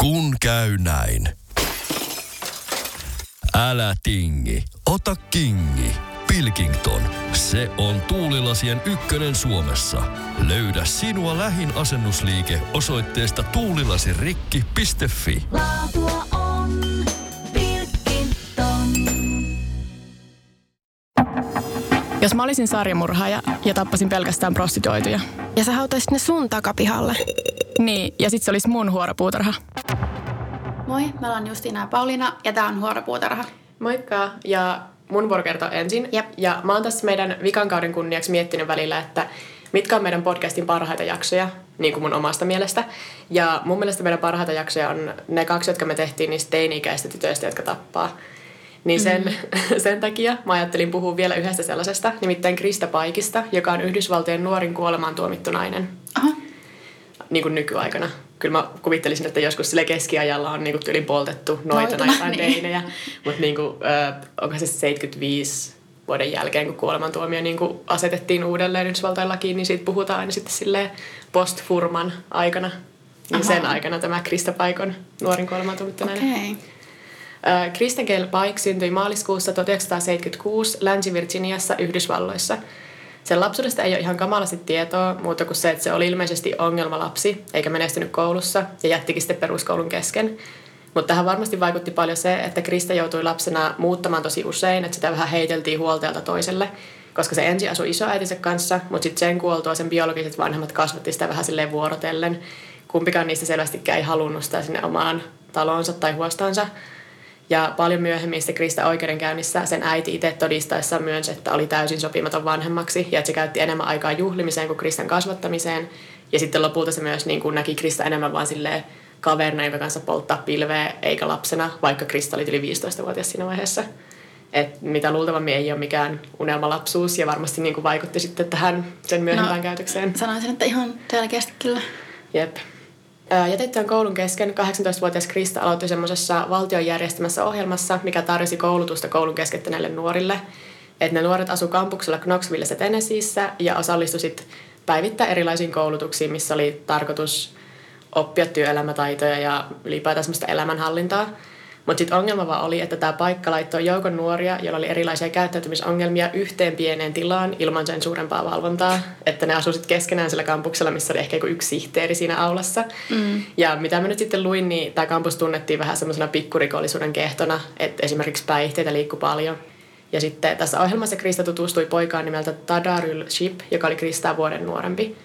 Kun käy näin. Älä tingi, ota kingi. Pilkington, se on tuulilasien ykkönen Suomessa. Löydä sinua lähin asennusliike osoitteesta tuulilasirikki.fi. Laatua on Pilkington. Jos mä olisin sarjamurhaaja ja tappasin pelkästään prostituoituja. Ja sä hautaisit ne sun takapihalle. Niin, ja sit se olisi mun huoropuutarha. Moi, mä olen Justiina ja Pauliina ja tää on Huoropuutarha. Moikka, ja mun vuoro kertoo ensin. Jep. Ja mä oon tässä meidän vikan kauden kunniaksi miettinyt välillä, että mitkä on meidän podcastin parhaita jaksoja, niin kuin mun omasta mielestä. Ja mun mielestä meidän parhaita jaksoja on ne kaksi, jotka me tehtiin niistä teini-ikäistä tytöistä, jotka tappaa. Niin sen, mm. sen takia mä ajattelin puhua vielä yhdestä sellaisesta, nimittäin Krista Paikista, joka on Yhdysvaltojen nuorin kuolemaan tuomittu nainen. Aha. Niin kuin nykyaikana. Kyllä mä kuvittelisin, että joskus sille keskiajalla on niinku tyyliin poltettu noita tai jotain niin. teinejä. Mutta niinku, onko se 75 vuoden jälkeen, kun kuolemantuomio niinku asetettiin uudelleen Yhdysvaltain lakiin, niin siitä puhutaan aina sitten silleen post-furman aikana. Niin Aha. sen aikana tämä Krista Paikon nuorin. Okei. Okay. Kristen Gail Pike syntyi maaliskuussa 1976 Länsi-Virginiassa Yhdysvalloissa. Sen lapsuudesta ei ole ihan kamalasti tietoa, muuta kuin se, että se oli ilmeisesti ongelmalapsi, eikä menestynyt koulussa ja jättikin sitten peruskoulun kesken. Mutta tähän varmasti vaikutti paljon se, että Krista joutui lapsena muuttamaan tosi usein, että sitä vähän heiteltiin huoltajalta toiselle, koska se ensin asui isoäitinsä kanssa, mutta sitten sen kuoltua sen biologiset vanhemmat kasvatti sitä vähän silleen vuorotellen. Kumpikaan niistä selvästikään ei halunnut sitä sinne omaan talonsa tai huostaansa. Ja paljon myöhemmin sitten Krista oikeudenkäynnissä sen äiti itse todistaessa myönsi, että oli täysin sopimaton vanhemmaksi ja että se käytti enemmän aikaa juhlimiseen kuin Kristan kasvattamiseen. Ja sitten lopulta se myös niin kuin näki Krista enemmän vaan silleen kaverina, jonka kanssa polttaa pilveä, eikä lapsena, vaikka Krista oli yli 15-vuotias siinä vaiheessa. Et mitä luultavammin ei ole mikään unelmalapsuus ja varmasti niin kuin vaikutti sitten tähän sen myöhempään No, käytökseen. Sanoisin, että ihan selkeästi kyllä. Jep. Ää, Jätettyään koulun kesken 18-vuotias Krista aloitti semmoisessa valtion järjestämässä ohjelmassa, mikä tarjosi koulutusta koulun keskeyttäneille nuorille. Et ne nuoret asu kampuksella Knoxvillessä Tennesseeissä ja osallistui sit päivittäin erilaisiin koulutuksiin, missä oli tarkoitus oppia työelämätaitoja ja ylipäätään semmoista elämänhallintaa. Mutta sitten ongelma vaan oli, että tämä paikka laittoi joukon nuoria, joilla oli erilaisia käyttäytymisongelmia yhteen pieneen tilaan ilman sen suurempaa valvontaa. Että ne asuivat keskenään sillä kampuksella, missä oli ehkä yksi sihteeri siinä aulassa. Mm. Ja mitä mä nyt sitten luin, niin tämä kampus tunnettiin vähän semmoisena pikkurikollisuuden kehtona, että esimerkiksi päihteitä liikkui paljon. Ja sitten tässä ohjelmassa Krista tutustui poikaan nimeltä Tadarul Ship, joka oli Kristaa vuoden nuorempi.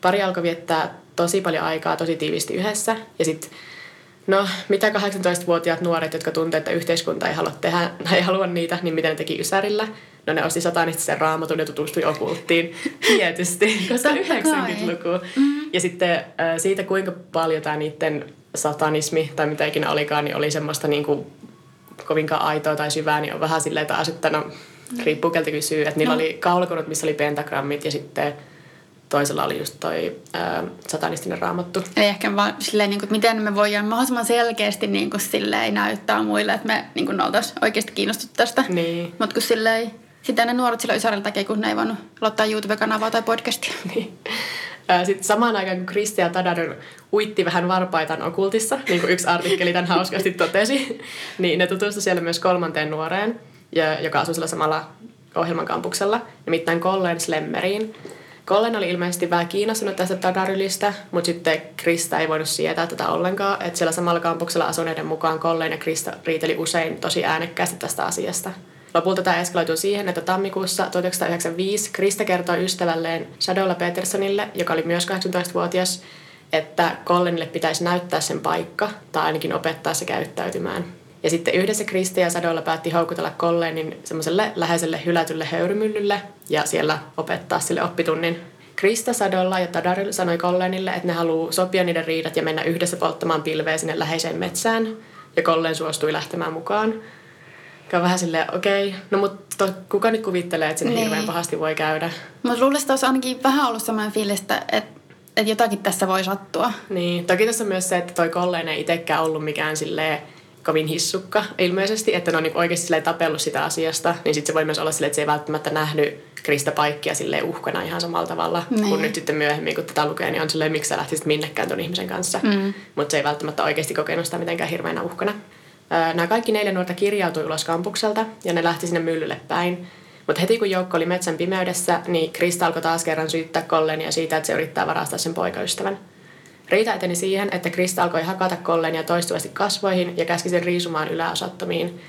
Pari alkoi viettää tosi paljon aikaa tosi tiivisti yhdessä. Ja sitten No, mitä 18-vuotiaat nuoret, jotka tuntee, että yhteiskunta ei halua tehdä, ei halua niitä, niin mitä ne teki Ysärillä? No ne osti satanistisen raamatun ja tutustui okulttiin. Tietysti, koska Totta kai. 90-luku. Mm. Ja sitten siitä, kuinka paljon tämä niiden satanismi tai mitä ikinä olikaan, niin oli semmoista niinku kovinkaan aitoa tai syvää, niin on vähän silleen taas, että no, riippuu keltä kysyy. Että niillä No. oli kaulakorut, missä oli pentagrammit ja sitten toisella oli just toi äh, satanistinen raamattu. Eli ehkä vaan silleen, niin kuin, että miten me voidaan mahdollisimman selkeästi niin kuin, silleen, näyttää muille, että me niin kuin, oltaisiin oikeasti kiinnostuttu tästä. Niin. Mutta kun silleen, sitä ne nuoret sillä Ysärillä tekee, kun ne ei voinut aloittaa YouTube-kanavaa tai podcastia. Niin. Sitten samaan aikaan, kun Kristi ja Tadadon uitti vähän varpaitaan okultissa, niin kuin yksi artikkeli tämän hauskasti totesi, niin ne tutustuivat siellä myös kolmanteen nuoreen, ja- joka asui sillä samalla ohjelman kampuksella, nimittäin Colleen Slemmeriin. Colleen oli ilmeisesti vähän kiinnostunut tästä Tadarylistä, mutta sitten Krista ei voinut sietää tätä ollenkaan, että siellä samalla kampuksella asuneiden mukaan Colleen ja Krista riiteli usein tosi äänekkäästi tästä asiasta. Lopulta tämä eskaloitui siihen, että tammikuussa 1995 Krista kertoi ystävälleen Shadolla Petersonille, joka oli myös 18-vuotias, että Collenille pitäisi näyttää sen paikka tai ainakin opettaa se käyttäytymään. Ja sitten yhdessä Krista ja Sadolla päätti houkutella Collenin semmoiselle läheiselle hylätylle höyrymyllylle ja siellä opettaa sille oppitunnin. Krista Sadolla ja Tadaril sanoi Collenille, että ne haluaa sopia niiden riidat ja mennä yhdessä polttamaan pilveä sinne läheiseen metsään. Ja Collen suostui lähtemään mukaan. Joka on vähän silleen, okei, okay, no mutta kuka nyt kuvittelee, että se niin. Niin. hirveän pahasti voi käydä. Mutta luulisin, että olisi ainakin vähän ollut sellainen fiilis, että, että, että jotakin tässä voi sattua. Niin, toki tässä on myös se, että toi Colleen ei itsekään ollut mikään silleen kovin hissukka ilmeisesti, että ne on niin oikeasti silleen tapellut sitä asiasta, niin sitten se voi myös olla silleen, että se ei välttämättä nähnyt Krista Paikkia silleen uhkana ihan samalla tavalla, niin. kun nyt sitten myöhemmin, kun tätä lukee, niin on silleen, miksi sä lähtisit minnekään ton ihmisen kanssa. Mm. Mutta se ei välttämättä oikeasti kokenut sitä mitenkään hirveänä uhkana. Nämä kaikki neljä nuorta kirjautui ulos kampukselta ja ne lähti sinne myllylle päin. Mutta heti kun joukko oli metsän pimeydessä, niin Krista alkoi taas kerran syyttää Kollenia siitä, että se yrittää varastaa sen poikaystävän. Riita eteni siihen, että Krista alkoi hakata Kollenia toistuvasti kasvoihin ja käski sen riisumaan yläosattomiin.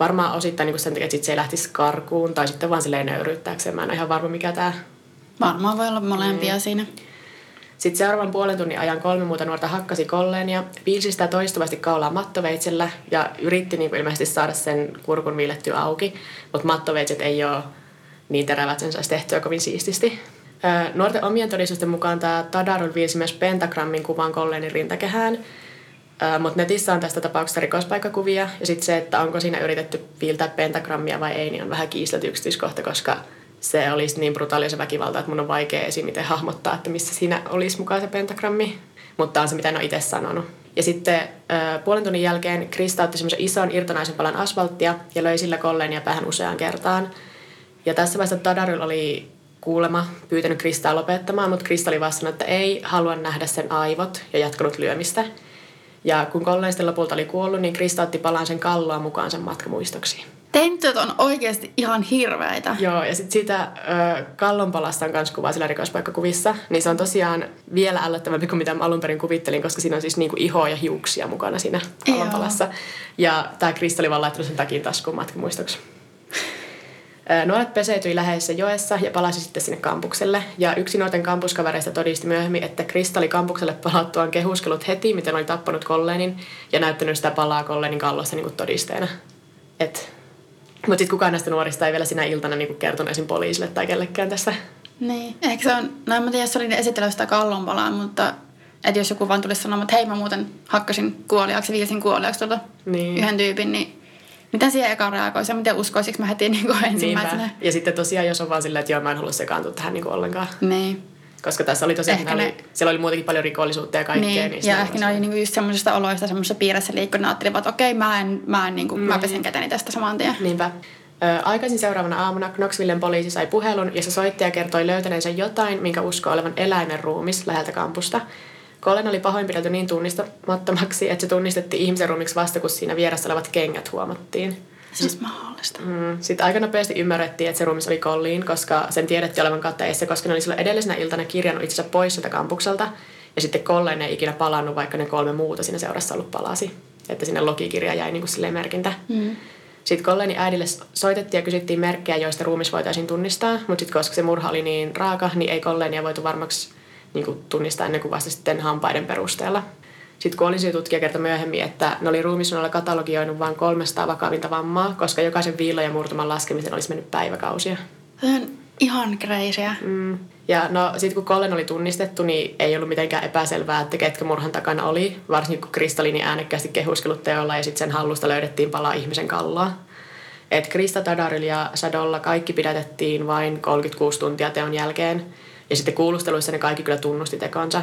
Varmaan osittain niin sen takia, että sit se ei lähtisi karkuun tai sitten vaan silleen nöyryyttääkseen. Mä en ole ihan varma, mikä tämä... Varmaan voi olla molempia mm. siinä. Sitten seuraavan puolen tunnin ajan kolme muuta nuorta hakkasi Kolleenia, piilsi sitä toistuvasti kaulaa mattoveitsellä ja yritti niin ilmeisesti saada sen kurkun viilettyä auki, mutta mattoveitset ei ole niin terävät, sen saisi tehtyä kovin siististi. Nuorten omien todistusten mukaan tämä Tadarul viisi myös pentagrammin kuvan Kolleenin rintakehään, mutta netissä on tästä tapauksesta rikospaikkakuvia ja sitten se, että onko siinä yritetty viiltää pentagrammia vai ei, niin on vähän kiistelty yksityiskohta, koska se olisi niin brutaalia se väkivalta, että mun on vaikea esim. miten hahmottaa, että missä siinä olisi mukaan se pentagrammi. Mutta on se, mitä en ole itse sanonut. Ja sitten puolen tunnin jälkeen Krista otti semmoisen ison irtonaisen palan asfalttia ja löi sillä kolleen ja päähän useaan kertaan. Ja tässä vaiheessa Tadaril oli kuulema pyytänyt Kristaa lopettamaan, mutta Krista oli vastannut, että ei halua nähdä sen aivot ja jatkanut lyömistä. Ja kun Colleen sitten lopulta oli kuollut, niin Krista otti palan sen kalloa mukaan sen matkamuistoksi. Tentyt on oikeasti ihan hirveitä. Joo, ja sitten siitä ö, kallonpalasta on myös kuvaa sillä rikospaikkakuvissa. Niin se on tosiaan vielä ällöttävämpi kuin mitä mä alun perin kuvittelin, koska siinä on siis niinku ihoa ja hiuksia mukana siinä kallonpalassa. Joo. Ja tämä Krista oli vaan laittanut sen takin taskuun matkamuistoksi. Nuoret peseytyi läheisessä joessa ja palasi sitten sinne kampukselle. Ja yksi nuorten kampuskavereista todisti myöhemmin, että Krista oli kampukselle palattuaan kehuskellut heti, miten oli tappanut Kolleenin ja näyttänyt sitä palaa Kolleenin kallosta niin kuin todisteena. Et, mutta sitten kukaan näistä nuorista ei vielä sinä iltana niin kertonut esim. poliisille tai kellekään tässä. Niin, ehkä se on, no en tiedä, jos oli esitellyt sitä kallonpalaa, mutta että jos joku vaan tulisi sanomaan, että hei mä muuten hakkasin kuoliaksi, viisin kuoliaksi tuota niin. yhden tyypin, niin Miten siihen eka reagoisi ja miten uskoisiko mä heti niin kuin ensimmäisenä? Niinpä. Ja sitten tosiaan, jos on vaan silleen, että joo, mä en halua sekaantua tähän niin kuin ollenkaan. Niin. Koska tässä oli tosiaan, ne... oli, siellä oli muutenkin paljon rikollisuutta ja kaikkea. Niin, ja ehkä ne oli niinku just semmoisesta oloista semmoisessa piirissä liikkuu, ajattelivat, että okei, mä en, mä en niinku, mm. mä pesen käteni tästä saman tien. Niinpä. Ö, aikaisin seuraavana aamuna Knoxvillen poliisi sai puhelun, jossa soittaja kertoi löytäneensä jotain, minkä uskoo olevan eläimen ruumis läheltä kampusta. Colin oli pahoinpidelty niin tunnistamattomaksi, että se tunnistettiin ihmisen ruumiksi vasta, kun siinä vieressä olevat kengät huomattiin. Siis mahdollista. Mm. Sitten aika nopeasti ymmärrettiin, että se ruumis oli Colleen, koska sen tiedettiin olevan katteissa, koska ne oli silloin edellisenä iltana kirjannut itsensä pois sieltä kampukselta. Ja sitten Colleen ei ikinä palannut, vaikka ne kolme muuta siinä seurassa ollut palasi. Että sinne logikirja jäi niin kuin merkintä. Mm. Sitten Colleenin äidille soitettiin ja kysyttiin merkkejä, joista ruumis voitaisiin tunnistaa. Mutta sitten koska se murha oli niin raaka, niin ei Colleenia voitu varmaksi niin kuin tunnistaa ennen kuin vasta sitten hampaiden perusteella. Sitten kuolinsytutkija kertoi myöhemmin, että ne oli ruumisunalla katalogioinut vain 300 vakavinta vammaa, koska jokaisen viilon ja murtuman laskemisen olisi mennyt päiväkausia. On ihan kreisiä. Mm. Ja no sitten kun Collen oli tunnistettu, niin ei ollut mitenkään epäselvää, että ketkä murhan takana oli. Varsinkin kun Kristallini äänekkäästi kehuskelut teolla ja sitten sen hallusta löydettiin palaa ihmisen kalloa. Et Krista Tadaril ja Sadolla kaikki pidätettiin vain 36 tuntia teon jälkeen. Ja sitten kuulusteluissa ne kaikki kyllä tunnusti tekonsa.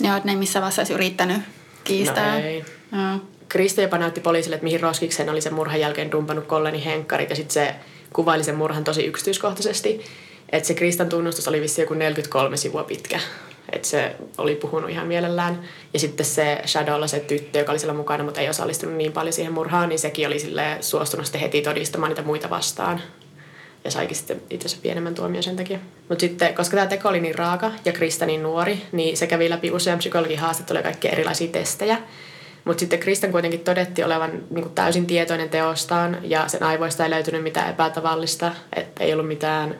Joo, että ne ei missään vaiheessa olisi yrittänyt kiistää. No ei. Joo. Krista jopa näytti poliisille, että mihin roskiksen oli sen murhan jälkeen dumpannut Kolleni henkkarit ja sitten se kuvaili sen murhan tosi yksityiskohtaisesti. Että se Kristan tunnustus oli vissi joku 43 sivua pitkä. Että se oli puhunut ihan mielellään. Ja sitten se Shadowlla se tyttö, joka oli siellä mukana, mutta ei osallistunut niin paljon siihen murhaan, niin sekin oli sille suostunut sitten heti todistamaan niitä muita vastaan. Ja saikin sitten itse pienemmän tuomion sen takia. Mutta sitten, koska tämä teko oli niin raaka ja Krista niin nuori, niin se kävi läpi usean psykologin haastatteluja ja kaikkia erilaisia testejä. Mutta sitten Kristan kuitenkin todettiin olevan niin kuin täysin tietoinen teostaan ja sen aivoista ei löytynyt mitään epätavallista, että ei ollut mitään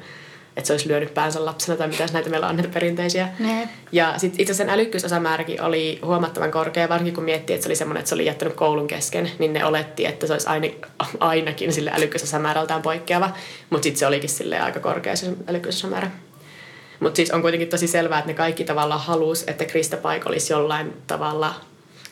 että se olisi lyönyt päänsä lapsena tai mitä näitä meillä on näitä perinteisiä. Ne. Ja sitten itse sen älykkyysosamääräkin oli huomattavan korkea, varsinkin kun miettii, että se oli semmoinen, että se oli jättänyt koulun kesken, niin ne oletti, että se olisi aina, ainakin sille älykkyysosamäärältään poikkeava, mutta sitten se olikin sille aika korkea se älykkyysosamäärä. Mutta siis on kuitenkin tosi selvää, että ne kaikki tavallaan halus, että Krista Paik olisi jollain tavalla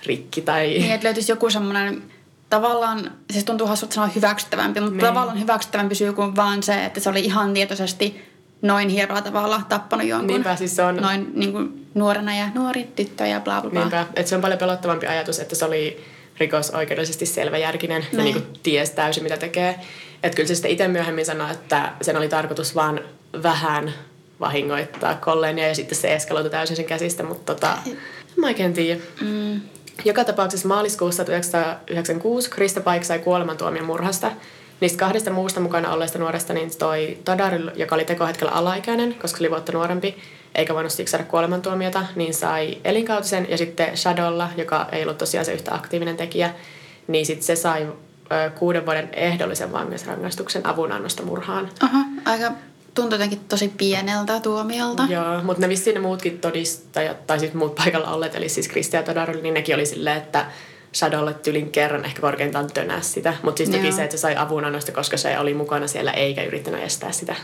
rikki tai... Niin, että löytyisi joku semmoinen tavallaan, siis tuntuu hassulta sanoa hyväksyttävämpi, mutta niin. tavallaan hyväksyttävämpi syy kuin vaan se, että se oli ihan tietoisesti noin hieroa tavalla tappanut jonkun. Niinpä, siis se on... Noin niin kuin nuorena ja nuori tyttö ja bla bla bla. Niinpä, että se on paljon pelottavampi ajatus, että se oli rikosoikeudellisesti selväjärkinen ja niin kuin ties täysin mitä tekee. Että kyllä se sitten itse myöhemmin sanoi, että sen oli tarkoitus vaan vähän vahingoittaa kolleenia ja sitten se eskaloitu täysin sen käsistä, mutta tota, en mä oikein tiedä. Mm. Joka tapauksessa maaliskuussa 1996 Krista Paik sai kuolemantuomion murhasta. Niistä kahdesta muusta mukana olleesta nuoresta, niin toi Tadar, joka oli tekohetkellä alaikäinen, koska se oli vuotta nuorempi, eikä voinut siksi saada kuolemantuomiota, niin sai elinkautisen. Ja sitten Shadowlla, joka ei ollut tosiaan se yhtä aktiivinen tekijä, niin sitten se sai ö, kuuden vuoden ehdollisen vankeusrangaistuksen avunannosta murhaan. Aha, aika tuntui jotenkin tosi pieneltä tuomiolta. Joo, mutta ne vissiin ne muutkin todistajat, tai siis muut paikalla olleet, eli siis Kristi ja Todar, niin nekin oli silleen, että Shadowlle tylin kerran ehkä korkeintaan tönää sitä. Mutta siis toki se, että se sai avunannosta, koska se oli mukana siellä eikä yrittänyt estää sitä.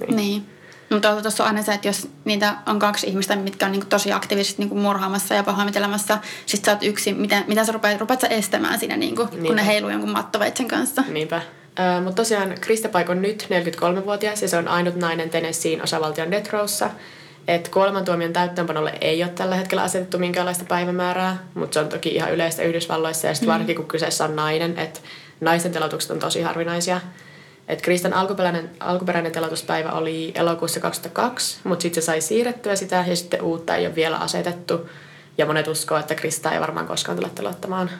Niin. niin. Mutta tuossa on aina se, että jos niitä on kaksi ihmistä, mitkä on niinku tosi aktiivisesti niinku murhaamassa ja pahoinpitelemassa, sit sä oot yksi, miten, miten sä rupeat, rupeat sä estämään siinä, niinku, kun ne heiluu jonkun mattoveitsen kanssa. Niinpä. Äh, Mutta tosiaan Krista Paik on nyt 43-vuotias ja se on ainut nainen Tennesseein osavaltion Death Rowssa. Että kuolemantuomion täyttöönpanolle ei ole tällä hetkellä asetettu minkäänlaista päivämäärää, mutta se on toki ihan yleistä Yhdysvalloissa ja sitten mm. varsinkin kun kyseessä on nainen, että naisten telotukset on tosi harvinaisia. Et Kristan alkuperäinen, alkuperäinen telotuspäivä oli elokuussa 2002, mutta sitten se sai siirrettyä sitä ja sitten uutta ei ole vielä asetettu. Ja monet uskoo, että Krista ei varmaan koskaan tule telottamaan.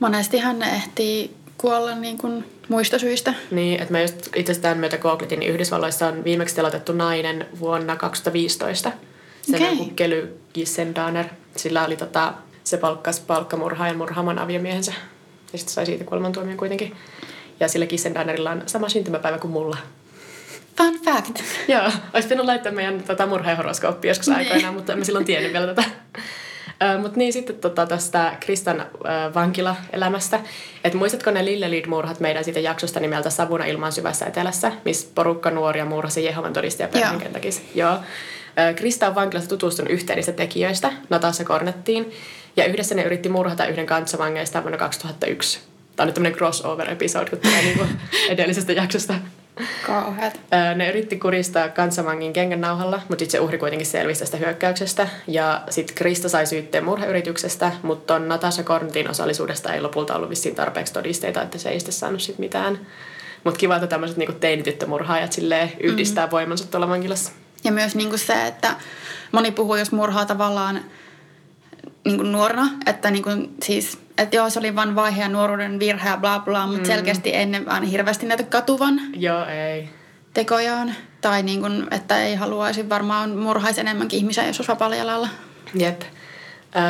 Monestihan ne ehtii kuolla niin kuin muista syistä. Niin, että mä just itse asiassa tämän myötä googletin, niin Yhdysvalloissa on viimeksi telotettu nainen vuonna 2015. Se okay. on Kely Gissendaner. Sillä oli tota, se palkkas palkkamurhaajan murhaamaan aviomiehensä. Ja sitten sai siitä kuolemantuomion kuitenkin. Ja sillä Gissendanerilla on sama syntymäpäivä kuin mulla. Fun fact. Joo, olisi pitänyt laittaa meidän tota, murhaajahoroskooppi joskus niin. aikoinaan, mutta emme silloin tiennyt vielä tätä. Mutta niin sitten tota, tästä Kristan äh, vankilaelämästä. Että muistatko ne Lillelid-murhat meidän siitä jaksosta nimeltä Savuna ilman syvässä etelässä, missä porukka nuoria murhasi Jehovan todistaja perheen Joo. Krista on vankilassa tutustunut yhteen niistä tekijöistä, Natasha Kornettiin, ja yhdessä ne yritti murhata yhden kanssavankgeista vuonna 2001. Tämä on nyt tämmöinen crossover-episode, kun tulee niin edellisestä jaksosta. Kauheat. Ne yritti kuristaa kansanvangin kengän nauhalla, mutta sitten se uhri kuitenkin selvisi tästä hyökkäyksestä. Ja sitten Krista sai syytteen murhayrityksestä, mutta on Natasha Korntin osallisuudesta ei lopulta ollut vissiin tarpeeksi todisteita, että se ei sitten saanut sit mitään. Mutta kiva, että tämmöiset niinku teinityttömurhaajat yhdistää mm. voimansa tuolla vankilassa. Ja myös niinku se, että moni puhuu, jos murhaa tavallaan niinku nuorena, että niinku siis että joo, se oli vain vaihe ja nuoruuden virhe ja bla bla, mutta mm. selkeästi ennen vaan hirveästi näitä katuvan. Joo, ei. Tekojaan. Tai niin kuin, että ei haluaisi varmaan murhaisi enemmänkin ihmisiä, jos olisi vapaalla jalalla. Jep.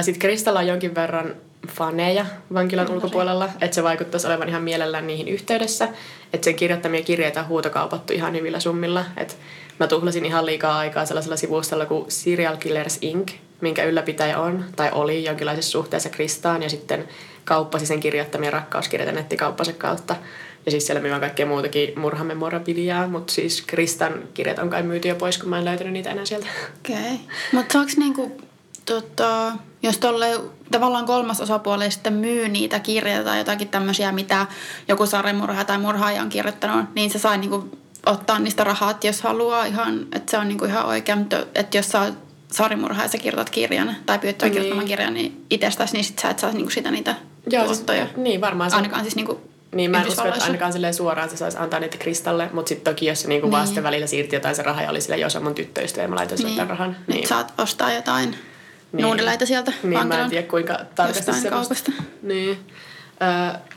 Sitten Kristalla on jonkin verran faneja vankilan no, ulkopuolella, että se vaikuttaisi olevan ihan mielellään niihin yhteydessä. Että sen kirjoittamia kirjeitä on huutokaupattu ihan hyvillä summilla. Että mä tuhlasin ihan liikaa aikaa sellaisella sivustalla kuin Serial Killers Inc., minkä ylläpitäjä on tai oli jonkinlaisessa suhteessa Kristaan ja sitten kauppasi sen kirjoittamia rakkauskirjeitä nettikauppansa kautta. Ja siis siellä myydään kaikkea muutakin murhamemorabiliaa, mutta siis Kristan kirjat on kai myyty jo pois, kun mä en löytänyt niitä enää sieltä. Okei. Okay. Mutta saaks niinku, tota, jos tolle tavallaan kolmas osapuoli sitten myy niitä kirjoja tai jotakin tämmöisiä, mitä joku sarjamurha tai murhaaja on kirjoittanut, niin se sai niinku ottaa niistä rahat, jos haluaa ihan, että se on niinku ihan oikein, mutta että jos saa saarimurhaa ja sä kirjoitat kirjan tai pyytää niin. kirjoittamaan kirjan niin itsestäsi, niin sit sä et saa niinku sitä niitä Joo, tuottoja. Siis, niin, varmaan. Se... Ainakaan siis niinku niin, mä en usko, että ainakaan silleen suoraan se saisi antaa niitä kristalle, mutta sitten toki jos se niinku niin. vasten välillä siirti jotain se raha ja oli sille jos on mun tyttöystävä ja mä laitoin niin. rahan. Niin. Nyt saat ostaa jotain niin. nuudeleita sieltä Niin, mä en tiedä kuinka tarkasti se kaupasta. Niin.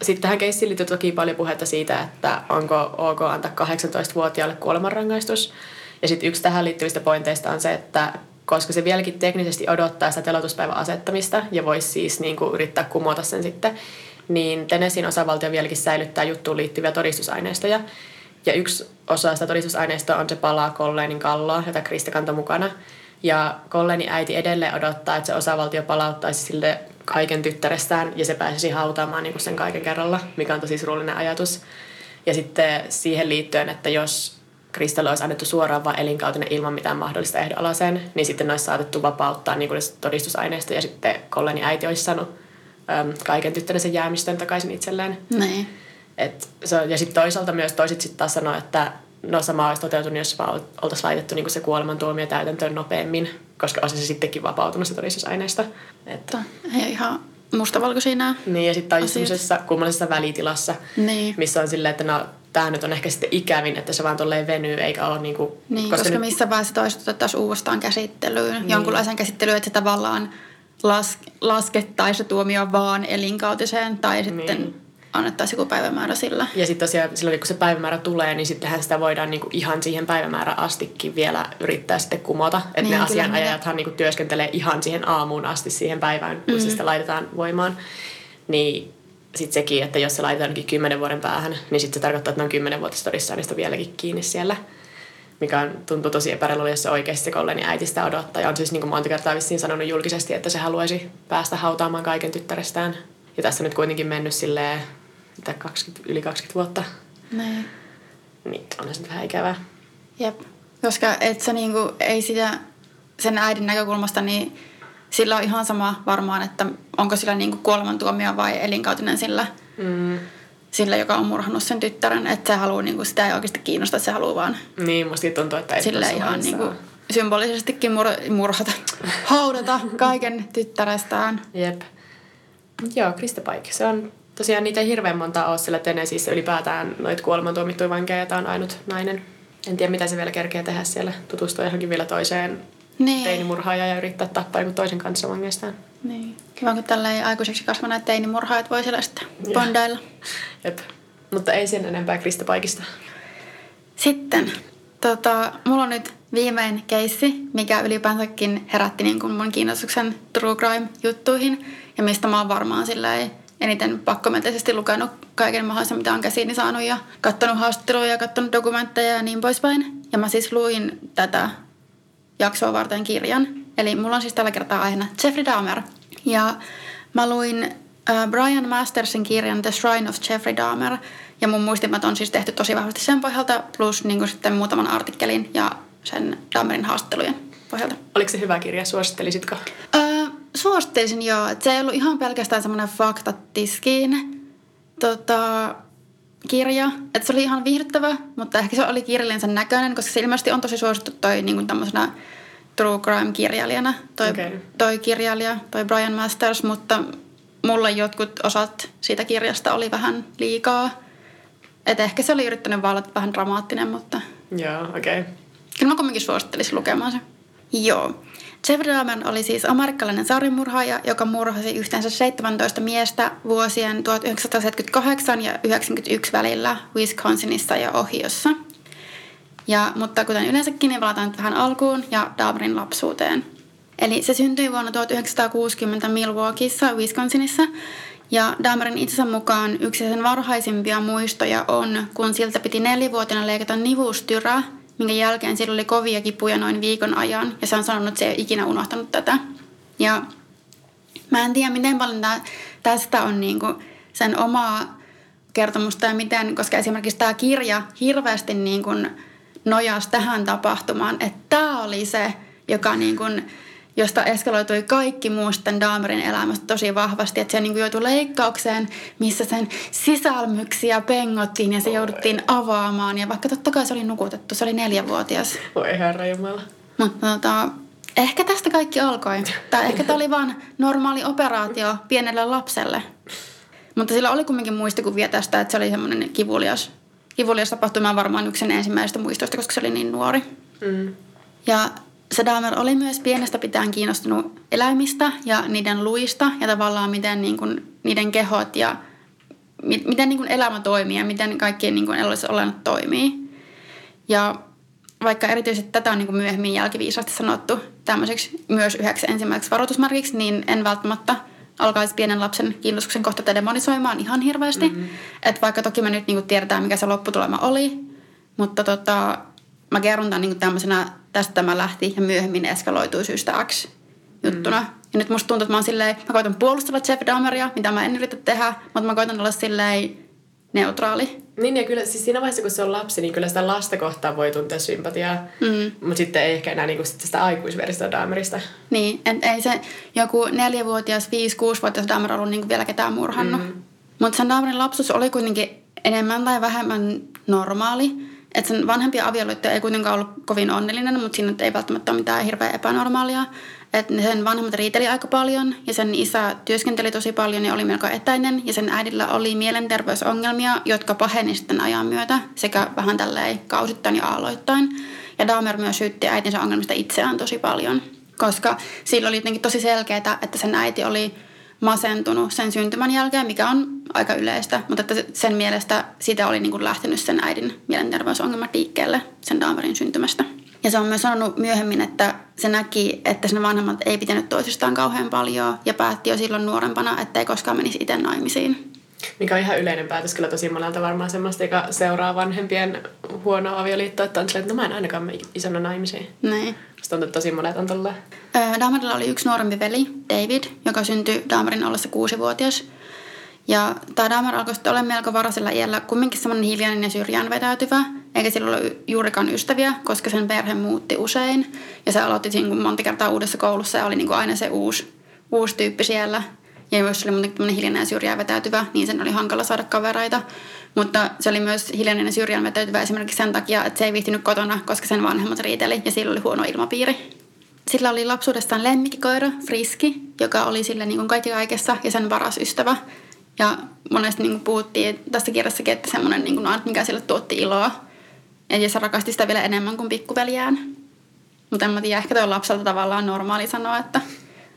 Sitten tähän keissiin liittyy toki paljon puhetta siitä, että onko ok antaa 18-vuotiaalle kuolemanrangaistus. Ja sitten yksi tähän liittyvistä pointeista on se, että koska se vieläkin teknisesti odottaa sitä telotuspäivän asettamista ja voisi siis niin kuin yrittää kumota sen sitten, niin Tennesseein osavaltio vieläkin säilyttää juttuun liittyviä todistusaineistoja. Ja yksi osa sitä todistusaineistoa on se palaa Kolleenin kalloa, jota Krista kantoi mukana. Ja Kolleeni äiti edelleen odottaa, että se osavaltio palauttaisi sille kaiken tyttärestään ja se pääsisi hautaamaan niin kuin sen kaiken kerralla, mikä on tosi surullinen ajatus. Ja sitten siihen liittyen, että jos Kristalle olisi annettu suoraan vain elinkautinen ilman mitään mahdollista ehdoalaseen, niin sitten ne olisi saatettu vapauttaa niin todistusaineista ja sitten Kolleni äiti olisi saanut äm, kaiken tyttärensä jäämistön takaisin itselleen. Niin. Et se, ja sitten toisaalta myös toiset sitten taas sanoo, että no sama olisi toteutunut, jos vaan oltaisiin laitettu niin se kuolemantuomio täytäntöön nopeammin, koska olisi se sittenkin vapautunut se todistusaineista. Että. Ei ihan mustavalkoisia nämä Niin, ja sitten tai just kummallisessa välitilassa, Niin. missä on silleen, että no, tämä nyt on ehkä sitten ikävin, että se vaan tolleen venyy, eikä ole niinku... Niin, koska, koska nyt- missä vaiheessa toista otettaisiin uudestaan käsittelyyn, niin. jonkunlaisen käsittelyyn, että se tavallaan las, laskettaisiin se tuomio vaan elinkautiseen tai sitten Niin. niin. annettaisiin joku päivämäärä sillä. Ja sitten tosiaan silloin, kun se päivämäärä tulee, niin sittenhän sitä voidaan niinku ihan siihen päivämäärään astikin vielä yrittää sitten kumota. Että Niin, ne asianajajathan niinku työskentelee ihan siihen aamuun asti siihen päivään, kun mm. se sitä laitetaan voimaan. Niin sitten sekin, että jos se laitetaan ainakin kymmenen vuoden päähän, niin sitten se tarkoittaa, että ne on kymmenen vuotistodissaan niistä vieläkin kiinni siellä. Mikä on, tuntuu tosi epäreilulle, jos se oikeasti se kollegani äiti sitä odottaa. Ja on siis niin kuin monta kertaa vissiin sanonut julkisesti, että se haluaisi päästä hautaamaan kaiken tyttärestään. Ja tässä on nyt kuitenkin mennyt silleen, mitä 20, yli 20 vuotta. Niin. Niin, onhan se vähän ikävää. Jep. Koska et sä niinku, ei sitä sen äidin näkökulmasta, niin sillä on ihan sama varmaan, että onko sillä niinku kuolemantuomio vai elinkautinen sillä, Mm. sillä, joka on murhannut sen tyttären. Että se haluaa, niinku, sitä ei oikeasti kiinnosta, että se haluaa vaan Niin, musta tuntuu, että ei tuossa ihan niinku ole. symbolisestikin mur- murhata, haudata kaiken tyttärestään. Jep. Joo, Krista Paik. Se on tosiaan niitä ei hirveän monta ole sillä Tenesissä ylipäätään noita kuolemantuomittuja vankeja, tämä on ainut nainen. En tiedä, mitä se vielä kerkeä tehdä siellä. Tutustua johonkin vielä toiseen Niin. teinimurhaajaan ja yrittää tappaa joku toisen kanssa vangeistaan. niin. Kiva, kun tälleen aikuiseksi kasvaneet teinimurhaajat voi siellä sitten bondailla. Jep. Mutta ei sen enempää Krista Paikista. Sitten, tota, mulla on nyt viimein keissi, mikä ylipäänsäkin herätti niin kuin mun kiinnostuksen true crime-juttuihin. Ja mistä mä oon varmaan silleen eniten pakkomielteisesti lukenut kaiken mahdollisen, mitä on käsiini saanut ja kattonut haastatteluja ja kattonut dokumentteja ja niin poispäin. Ja mä siis luin tätä jaksoa varten kirjan. Eli mulla on siis tällä kertaa aiheena Jeffrey Dahmer. Ja mä luin äh, Brian Mastersin kirjan The Shrine of Jeffrey Dahmer. Ja mun muistimat on siis tehty tosi vahvasti sen pohjalta, plus niin kuin sitten muutaman artikkelin ja sen Dahmerin haastattelujen pohjalta. Oliko se hyvä kirja? Suosittelisitko? Öö, suosittelisin joo, se ei ollut ihan pelkästään semmoinen faktatiskiin tota, kirja. Että se oli ihan viihdyttävä, mutta ehkä se oli kirjallinsa näköinen, koska se ilmeisesti on tosi suosittu toi niin kuin tämmöisenä true crime-kirjailijana, toi, Okei. toi kirjailija, toi Brian Masters, mutta mulle jotkut osat siitä kirjasta oli vähän liikaa. Et ehkä se oli yrittänyt vaan olla vähän dramaattinen, mutta Joo, okei. Okay. Kyllä mä kumminkin suosittelisin lukemaan se. Joo. Jeffrey Dahmer oli siis amerikkalainen sarjamurhaaja, joka murhasi yhteensä 17 miestä vuosien 1978 ja 1991 välillä Wisconsinissa ja Ohiossa. Ja, mutta kuten yleensäkin, niin palataan nyt vähän alkuun ja Dahmerin lapsuuteen. Eli se syntyi vuonna 1960 Milwaukeeissa, Wisconsinissa. Ja Dahmerin itsensä mukaan yksi sen varhaisimpia muistoja on, kun siltä piti nelivuotiaana leikata nivustyrä, minkä jälkeen sillä oli kovia kipuja noin viikon ajan. Ja se on sanonut, että se ei ole ikinä unohtanut tätä. Ja mä en tiedä, miten paljon tää, tästä on niinku sen omaa kertomusta ja miten, koska esimerkiksi tämä kirja hirveästi niin kuin nojasi tähän tapahtumaan, että tämä oli se, joka niin kuin, josta eskaloitui kaikki muu sitten Dahmerin elämästä tosi vahvasti, että se niin kuin joutui leikkaukseen, missä sen sisälmyksiä pengottiin ja se jouduttiin avaamaan. Ja vaikka totta kai se oli nukutettu, se oli neljävuotias. Voi herra jumala. Mutta tota, ehkä tästä kaikki alkoi. Tai ehkä tämä oli vain normaali operaatio pienelle lapselle. Mutta sillä oli kumminkin muistikuvia tästä, että se oli semmoinen kivulias, kivulias tapahtuma varmaan yksi sen ensimmäisestä muistoista, koska se oli niin nuori. Mm. Ja se Dahmer oli myös pienestä pitäen kiinnostunut eläimistä ja niiden luista ja tavallaan miten niin kuin, niiden kehot ja mi- miten niin kuin elämä toimii ja miten kaikkien niin kuin olennot toimii. Ja vaikka erityisesti tätä on niin kuin myöhemmin jälkiviisaasti sanottu tämmöiseksi myös yhdeksi ensimmäiseksi varoitusmerkiksi, niin en välttämättä alkaisi pienen lapsen kiinnostuksen kohteita demonisoimaan ihan hirveästi. Mm-hmm. Että vaikka toki me nyt niin kuin tiedetään, mikä se lopputulema oli, mutta tota, mä kerron tämän niin tämmöisenä, tästä tämä lähti ja myöhemmin eskaloitui syystä X juttuna. Mm. Ja nyt musta tuntuu, että mä oon silleen, mä koitan puolustella Jeff Dahmeria, mitä mä en yritä tehdä, mutta mä koitan olla silleen neutraali. Niin ja kyllä siis siinä vaiheessa, kun se on lapsi, niin kyllä sitä lasta kohtaan voi tuntea sympatiaa. Mm. Mutta sitten ei ehkä enää niinku sit sitä aikuisveristä Dahmerista. Niin, et ei se joku neljävuotias, viisi, kuusivuotias Dahmer ollut niin vielä ketään murhannut. Mm. Mutta sen Dahmerin lapsuus oli kuitenkin enemmän tai vähemmän normaali. Että sen vanhempia avioliitto ei kuitenkaan ollut kovin onnellinen, mutta siinä ei välttämättä ole mitään hirveän epänormaalia. että sen vanhemmat riiteli aika paljon ja sen isä työskenteli tosi paljon ja oli melko etäinen ja sen äidillä oli mielenterveysongelmia, jotka paheni sitten ajan myötä sekä vähän tälleen kausittain ja aloittain. Ja Dahmer myös syytti äitinsä ongelmista itseään tosi paljon, koska sillä oli jotenkin tosi selkeää, että sen äiti oli masentunut sen syntymän jälkeen, mikä on aika yleistä, mutta että sen mielestä siitä oli niin kuin lähtenyt sen äidin mielenterveysongelmat liikkeelle sen Dahmerin syntymästä. Ja se on myös sanonut myöhemmin, että se näki, että sen vanhemmat ei pitänyt toisistaan kauhean paljon ja päätti jo silloin nuorempana, että ei koskaan menisi itse naimisiin. Mikä on ihan yleinen päätös kyllä tosi monelta varmaan semmoista, joka seuraa vanhempien huonoa avioliittoa, että on silleen, että no mä en ainakaan mene isona naimisiin. Niin. Musta tuntuu, että tosi monet on tolleen. Dahmerilla oli yksi nuorempi veli, David, joka syntyi Dahmerin ollessa kuusivuotias. Ja tämä Dahmer alkoi sitten olla melko varhaisella iällä kumminkin semmoinen hiljainen ja syrjään vetäytyvä, eikä sillä ole juurikaan ystäviä, koska sen perhe muutti usein. Ja se aloitti niin monta kertaa uudessa koulussa ja oli niin kuin aina se uusi, uusi tyyppi siellä. Ja jos se oli muutenkin hiljainen ja syrjään vetäytyvä, niin sen oli hankala saada kavereita. Mutta se oli myös hiljainen ja syrjään vetäytyvä esimerkiksi sen takia, että se ei viihtynyt kotona, koska sen vanhemmat riiteli ja sillä oli huono ilmapiiri. Sillä oli lapsuudestaan lemmikkikoira, Friski, joka oli sille niin kuin kaikki kaikessa ja sen paras ystävä. Ja monesti niin kuin puhuttiin tästä kirjassakin, että semmoinen niin kuin, mikä sille tuotti iloa. Ja se rakasti sitä vielä enemmän kuin pikkuveliään. Mutta en mä tiedä, ehkä toi lapselta tavallaan normaali sanoa, että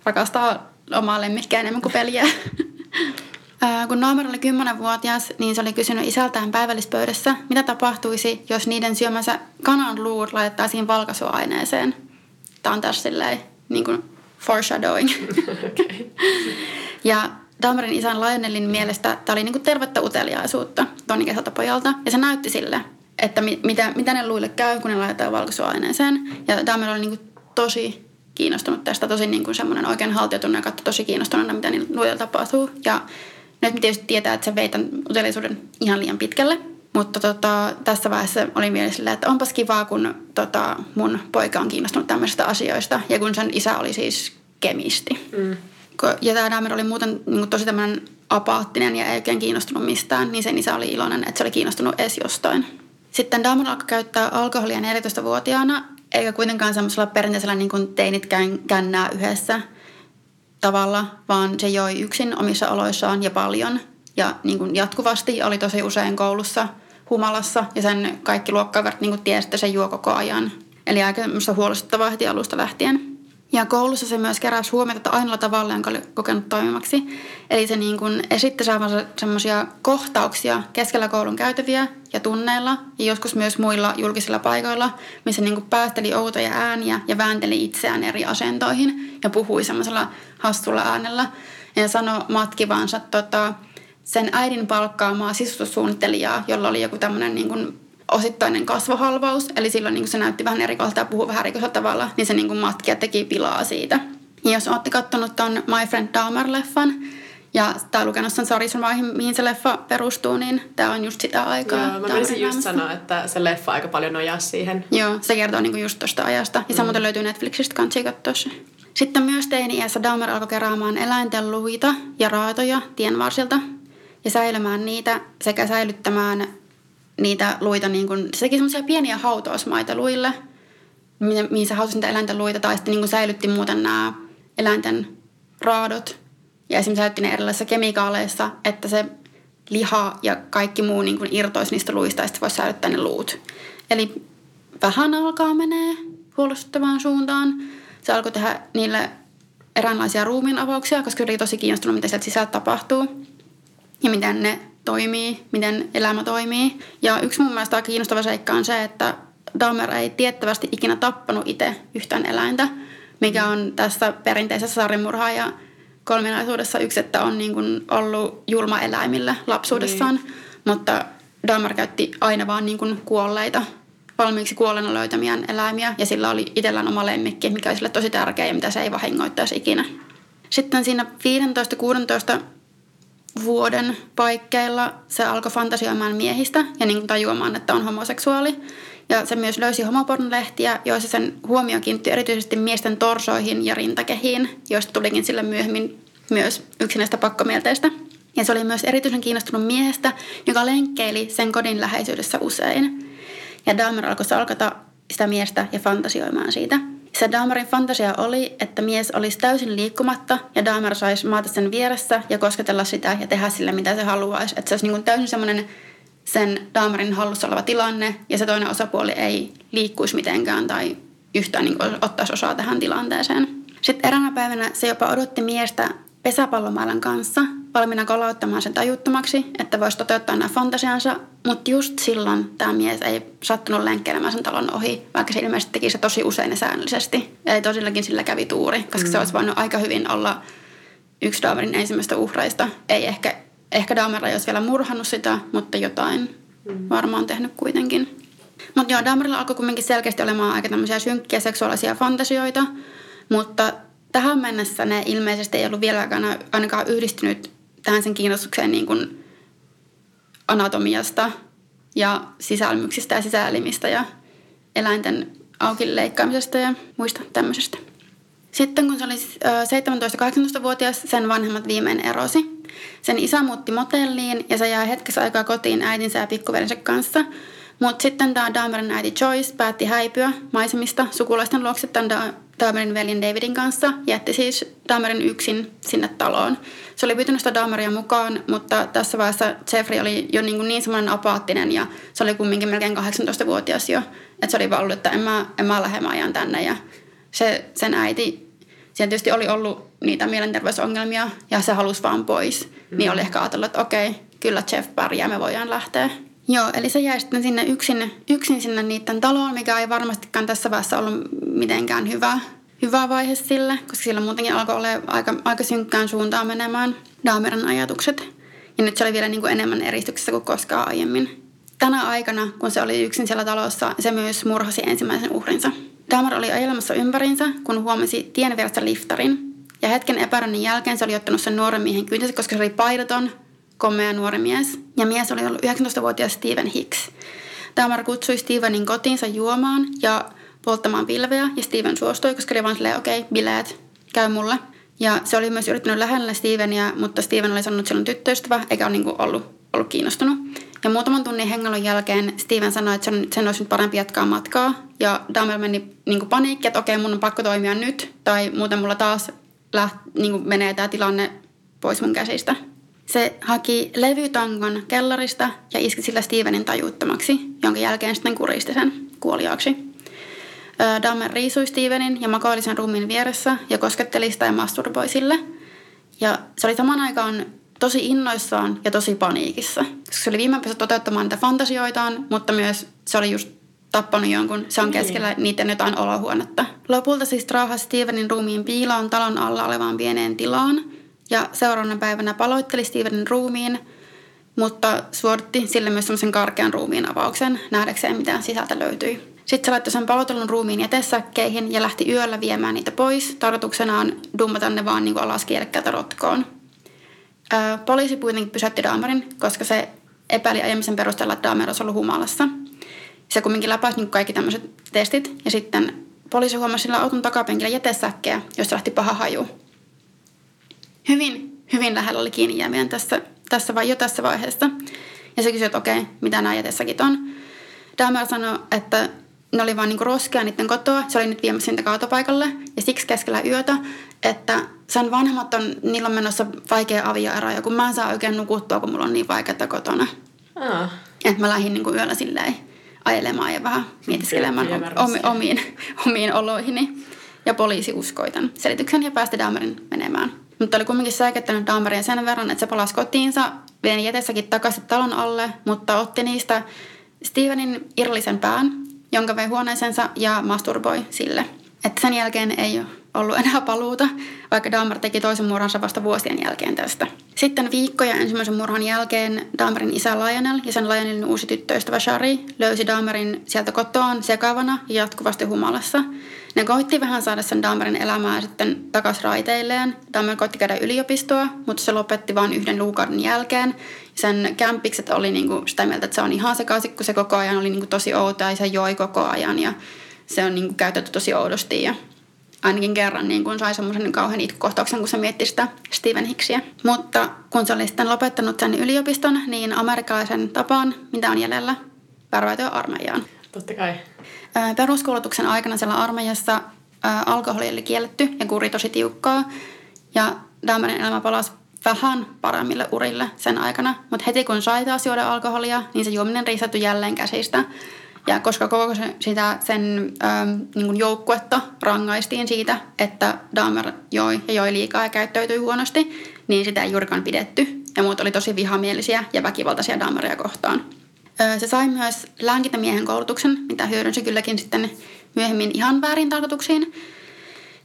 rakastaa omaa lemmikkiä enemmän kuin peliä. Kun Noomer oli 10-vuotias, niin se oli kysynyt isältään päivällispöydässä, mitä tapahtuisi, jos niiden syömänsä kanan luut laitettaisiin valkaisuaineeseen. Tämä on tässä silleen, niin kuin foreshadowing. Okay. ja Dahmerin isän Lionelin mielestä tämä oli niin kuin tervettä uteliaisuutta tonikäiseltä pojalta. Ja se näytti sille, että mi- mitä, mitä ne luille käy, kun ne laitetaan valkaisuaineeseen. Ja Dahmer oli niin kuin tosi kiinnostunut tästä, tosi niin kuin semmoinen oikein haltiotunne ja tosi kiinnostuneena, mitä niillä luilla tapahtuu. Ja nyt me tietysti tietää, että se vei tämän uteliaisuuden ihan liian pitkälle. Mutta tota, tässä vaiheessa oli mielessä että onpas kivaa, kun tota, mun poika on kiinnostunut tämmöisistä asioista. Ja kun sen isä oli siis kemisti. Mm. Ja tämä Dahmer oli muuten niin kuin tosi tämmöinen apaattinen ja ei oikein kiinnostunut mistään, niin sen isä oli iloinen, että se oli kiinnostunut edes jostain. Sitten Dahmer alkoi käyttää alkoholia 14-vuotiaana, eikä kuitenkaan semmoisella perinteisellä niin kuin teinit kännää yhdessä tavalla, vaan se joi yksin omissa oloissaan ja paljon ja niin kuin jatkuvasti oli tosi usein koulussa humalassa ja sen kaikki luokkaverot niin tiesi, että se juo koko ajan. Eli aika huolestuttavaa heti alusta lähtien. Ja koulussa se myös keräsi huomiota ainoalla tavalla, jonka oli kokenut toimimaksi. Eli se niin kuin esitti saavansa semmoisia kohtauksia keskellä koulun käytäviä ja tunneilla ja joskus myös muilla julkisilla paikoilla, missä niin kuin päästeli outoja ääniä ja väänteli itseään eri asentoihin ja puhui semmoisella hassulla äänellä. Ja sanoi matkivansa tota, sen äidin palkkaamaa sisustussuunnittelijaa, jolla oli joku tämmöinen niin kuin osittainen kasvohalvaus, eli silloin niin se näytti vähän erikoiselta ja puhui vähän erikoisella tavalla, niin se niin matki ja teki pilaa siitä. Ja jos olette katsonut ton My Friend Dahmer-leffan, ja tämä lukenut sen sarjasomaihin, mihin se leffa perustuu, niin tämä on just sitä aikaa. Joo, mä menisin just sanoa, että se leffa aika paljon nojaa siihen. Joo, se kertoo niinku just tuosta ajasta. Ja mm. samoin löytyy Netflixistä, kansi katsoa se. Sitten myös teini-iässä Dahmer alkoi keräämään eläinten luita ja raatoja tienvarsilta ja säilymään niitä sekä säilyttämään niitä luita, niin kuin, se teki semmoisia pieniä hautausmaita luille, mihin se hautasi niitä eläinten luita, tai sitten niin kuin säilytti muuten nämä eläinten raadot. Ja esimerkiksi säilytti ne erilaisissa kemikaaleissa, että se liha ja kaikki muu niin kuin irtoisi niistä luista, ja sitten voisi säilyttää ne luut. Eli vähän alkaa menee huolestuttavaan suuntaan. Se alkoi tehdä niille eräänlaisia ruumiin avauksia, koska oli tosi kiinnostunut, mitä sieltä sisältä tapahtuu ja miten ne toimii, miten elämä toimii. Ja yksi mun mielestä kiinnostava seikka on se, että Dahmer ei tiettävästi ikinä tappanut itse yhtään eläintä, mikä on tässä perinteisessä sarjamurhaaja kolminaisuudessa yksi, että on niin kuin ollut julma eläimillä lapsuudessaan, niin. mutta Dahmer käytti aina vaan niin kuin kuolleita, valmiiksi kuolleena löytämiään eläimiä, ja sillä oli itsellään oma lemmikki, mikä oli sille tosi tärkeä ja mitä se ei vahingoittaisi ikinä. Sitten siinä 15-16 vuoden paikkeilla se alkoi fantasioimaan miehistä ja niin tajuamaan, että on homoseksuaali. Ja se myös löysi homopornolehtiä, joissa sen huomio kiinnittyi erityisesti miesten torsoihin ja rintakehiin, joista tulikin sille myöhemmin myös yksi näistä pakkomielteistä. Ja se oli myös erityisen kiinnostunut miehestä, joka lenkkeili sen kodin läheisyydessä usein. Ja Dahmer alkoi salkata sitä miestä ja fantasioimaan siitä. Se Dahmerin fantasia oli, että mies olisi täysin liikkumatta ja Dahmer saisi maata sen vieressä ja kosketella sitä ja tehdä sille mitä se haluaisi. Että se olisi niin kuin täysin semmoinen sen Dahmerin hallussa oleva tilanne ja se toinen osapuoli ei liikkuisi mitenkään tai yhtään niin kuin ottaisi osaa tähän tilanteeseen. Sitten eräänä päivänä se jopa odotti miestä pesäpallomailan kanssa valmiina kolauttamaan sen tajuttomaksi, että voisi toteuttaa nämä fantasiansa, mutta just silloin tämä mies ei sattunut lenkkeilemään sen talon ohi, vaikka se ilmeisesti teki se tosi usein ja säännöllisesti. Ja tosillakin sillä kävi tuuri, koska mm. se olisi voinut aika hyvin olla yksi Dahmerin ensimmäistä uhreista. Ei ehkä, ehkä Dahmer ei olisi vielä murhannut sitä, mutta jotain mm. varmaan tehnyt kuitenkin. Mutta joo, Dahmerilla alkoi kuitenkin selkeästi olemaan aika tämmöisiä synkkiä seksuaalisia fantasioita, mutta tähän mennessä ne ilmeisesti ei ollut vieläkään ainakaan yhdistynyt tähän sen kiinnostukseen niin kuin anatomiasta ja sisälmyksistä ja sisäelimistä ja eläinten auki leikkaamisesta ja muista tämmöisestä. Sitten kun se oli 17-18-vuotias, sen vanhemmat viimein erosi. Sen isä muutti motelliin ja se jäi hetkessä aikaa kotiin äidinsä ja pikkuveljensä kanssa – mutta sitten tämä Dahmerin äiti Joyce päätti häipyä maisemista sukulaisten luokse tämän Dahmerin veljen Davidin kanssa. Jätti siis Dahmerin yksin sinne taloon. Se oli pyytänyt sitä Dahmeria mukaan, mutta tässä vaiheessa Jeffrey oli jo niin, kuin niin semmoinen apaattinen ja se oli kumminkin melkein 18-vuotias jo. Että se oli vaan ollut, että en mä, en mä lähde ajan tänne. Ja se, sen äiti, siellä tietysti oli ollut niitä mielenterveysongelmia ja se halusi vaan pois. Mm. Niin oli ehkä ajatellut, että okei, kyllä Jeff pärjää, me voidaan lähteä. Joo, eli se jäi sitten sinne yksin, yksin sinne niiden taloon, mikä ei varmastikaan tässä vaiheessa ollut mitenkään hyvä, hyvä vaihe sille, koska sillä muutenkin alkoi olla aika, aika synkkään suuntaan menemään Daameran ajatukset. Ja nyt se oli vielä niin kuin enemmän eristyksessä kuin koskaan aiemmin. Tänä aikana, kun se oli yksin siellä talossa, se myös murhasi ensimmäisen uhrinsa. Dahmer oli ajelemassa ympärinsä, kun huomasi tien vieressä liftarin. Ja hetken epäröinnin jälkeen se oli ottanut sen nuoren miehen kyytinsä, koska se oli paidaton, komea nuori mies, ja mies oli ollut 19-vuotias Steven Hicks. Tamar kutsui Stevenin kotiinsa juomaan ja polttamaan pilveä, ja Steven suostui, koska oli vaan silleen, okei, okay, bileet, käy mulle. Ja se oli myös yrittänyt lähellä Stevenia, mutta Steven oli sanonut, että se on tyttöystävä, eikä ole niin kuin ollut, ollut kiinnostunut. Ja muutaman tunnin hengailun jälkeen Steven sanoi, että sen, sen olisi nyt parempi jatkaa matkaa. Ja Dahmer meni niin kuin paniikki, että okei, mun on pakko toimia nyt, tai muuten mulla taas läht, niin kuin menee tämä tilanne pois mun käsistä. Se haki levytangon kellarista ja iski sillä Stevenin tajuuttomaksi, jonka jälkeen sitten kuristi sen kuoliaaksi. Dahmer riisui Stevenin ja makoili sen ruumiin vieressä ja kosketteli sitä ja masturboi sille. Ja se oli samaan aikaan tosi innoissaan ja tosi paniikissa. Koska se oli viime toteuttamaan niitä fantasioitaan, mutta myös se oli just tappanut jonkun. Se on niin. keskellä niin. niiden jotain olohuonetta. Lopulta siis traahasi Stevenin ruumiin piiloon talon alla olevaan pieneen tilaan – ja seuraavana päivänä paloitteli Stevenin ruumiin, mutta suoritti sille myös semmoisen karkean ruumiin avauksen nähdäkseen, mitä sisältä löytyi. Sitten se laittoi sen palotellun ruumiin jätesäkkeihin ja lähti yöllä viemään niitä pois. Tarkoituksenaan dummata ne vaan niin alas kielekkäältä rotkoon. Ää, poliisi kuitenkin pysäytti Dahmerin, koska se epäili aiemmisen perusteella, että Dahmer olisi ollut humalassa. Se kumminkin läpäisi niin kaikki tämmöiset testit ja sitten poliisi huomasi sillä auton takapenkillä jätesäkkejä, jossa lähti paha haju hyvin, hyvin lähellä oli kiinni jääminen tässä, tässä vai, jo tässä vaiheessa. Ja se kysyi, että okei, mitä nämä jätessäkin on. Dahmer sanoi, että ne oli vaan niinku roskia niiden kotoa. Se oli nyt viemässä niitä kaatopaikalle. Ja siksi keskellä yötä, että sen vanhemmat on, niillä on menossa vaikea avioero. Ja kun mä en saa oikein nukuttua, kun mulla on niin vaikeaa kotona. Ah. Että mä lähdin niinku yöllä silleen ajelemaan ja vähän mietiskelemään omi, omiin, omiin oloihini. Ja poliisi uskoi tämän selityksen ja päästi Dahmerin menemään mutta oli kumminkin säikättänyt Dahmeria sen verran, että se palasi kotiinsa, vei jätessäkin takaisin talon alle, mutta otti niistä Stevenin irrallisen pään, jonka vei huoneeseensa ja masturboi sille. Että sen jälkeen ei ollut enää paluuta, vaikka Dahmer teki toisen murhansa vasta vuosien jälkeen tästä. Sitten viikkoja ensimmäisen murhan jälkeen Dahmerin isä Lionel ja sen Lionelin uusi tyttöystävä Shari löysi Dahmerin sieltä kotoaan sekavana ja jatkuvasti humalassa – ne koitti vähän saada sen Dahmerin elämää sitten takaisin raiteilleen. Dahmer koitti käydä yliopistoa, mutta se lopetti vain yhden luukauden jälkeen. Sen kämpikset oli niinku sitä mieltä, että se on ihan sekaisin, kun se koko ajan oli niinku tosi outo ja se joi koko ajan ja se on niinku käytetty tosi oudosti. Ja ainakin kerran niin kun sai semmoisen kauhean itkukohtauksen, kun se mietti sitä Steven Hicksia. Mutta kun se oli sitten lopettanut sen yliopiston, niin amerikkalaisen tapaan, mitä on jäljellä, värväytyä armeijaan. Totta kai. Peruskoulutuksen aikana siellä armeijassa alkoholi oli kielletty ja kuri tosi tiukkaa. Ja Dahmerin elämä palasi vähän paremmille urille sen aikana, mutta heti kun sai taas juoda alkoholia, niin se juominen riistäytyi jälleen käsistä. Ja koska koko sitä sen ähm, niin joukkuetta rangaistiin siitä, että Dahmer joi ja joi liikaa ja käyttäytyi huonosti, niin sitä ei juurikaan pidetty. Ja muut oli tosi vihamielisiä ja väkivaltaisia Dahmeria kohtaan. Se sai myös lääkintämiehen koulutuksen, mitä hyödynsi kylläkin sitten myöhemmin ihan väärin tarkoituksiin.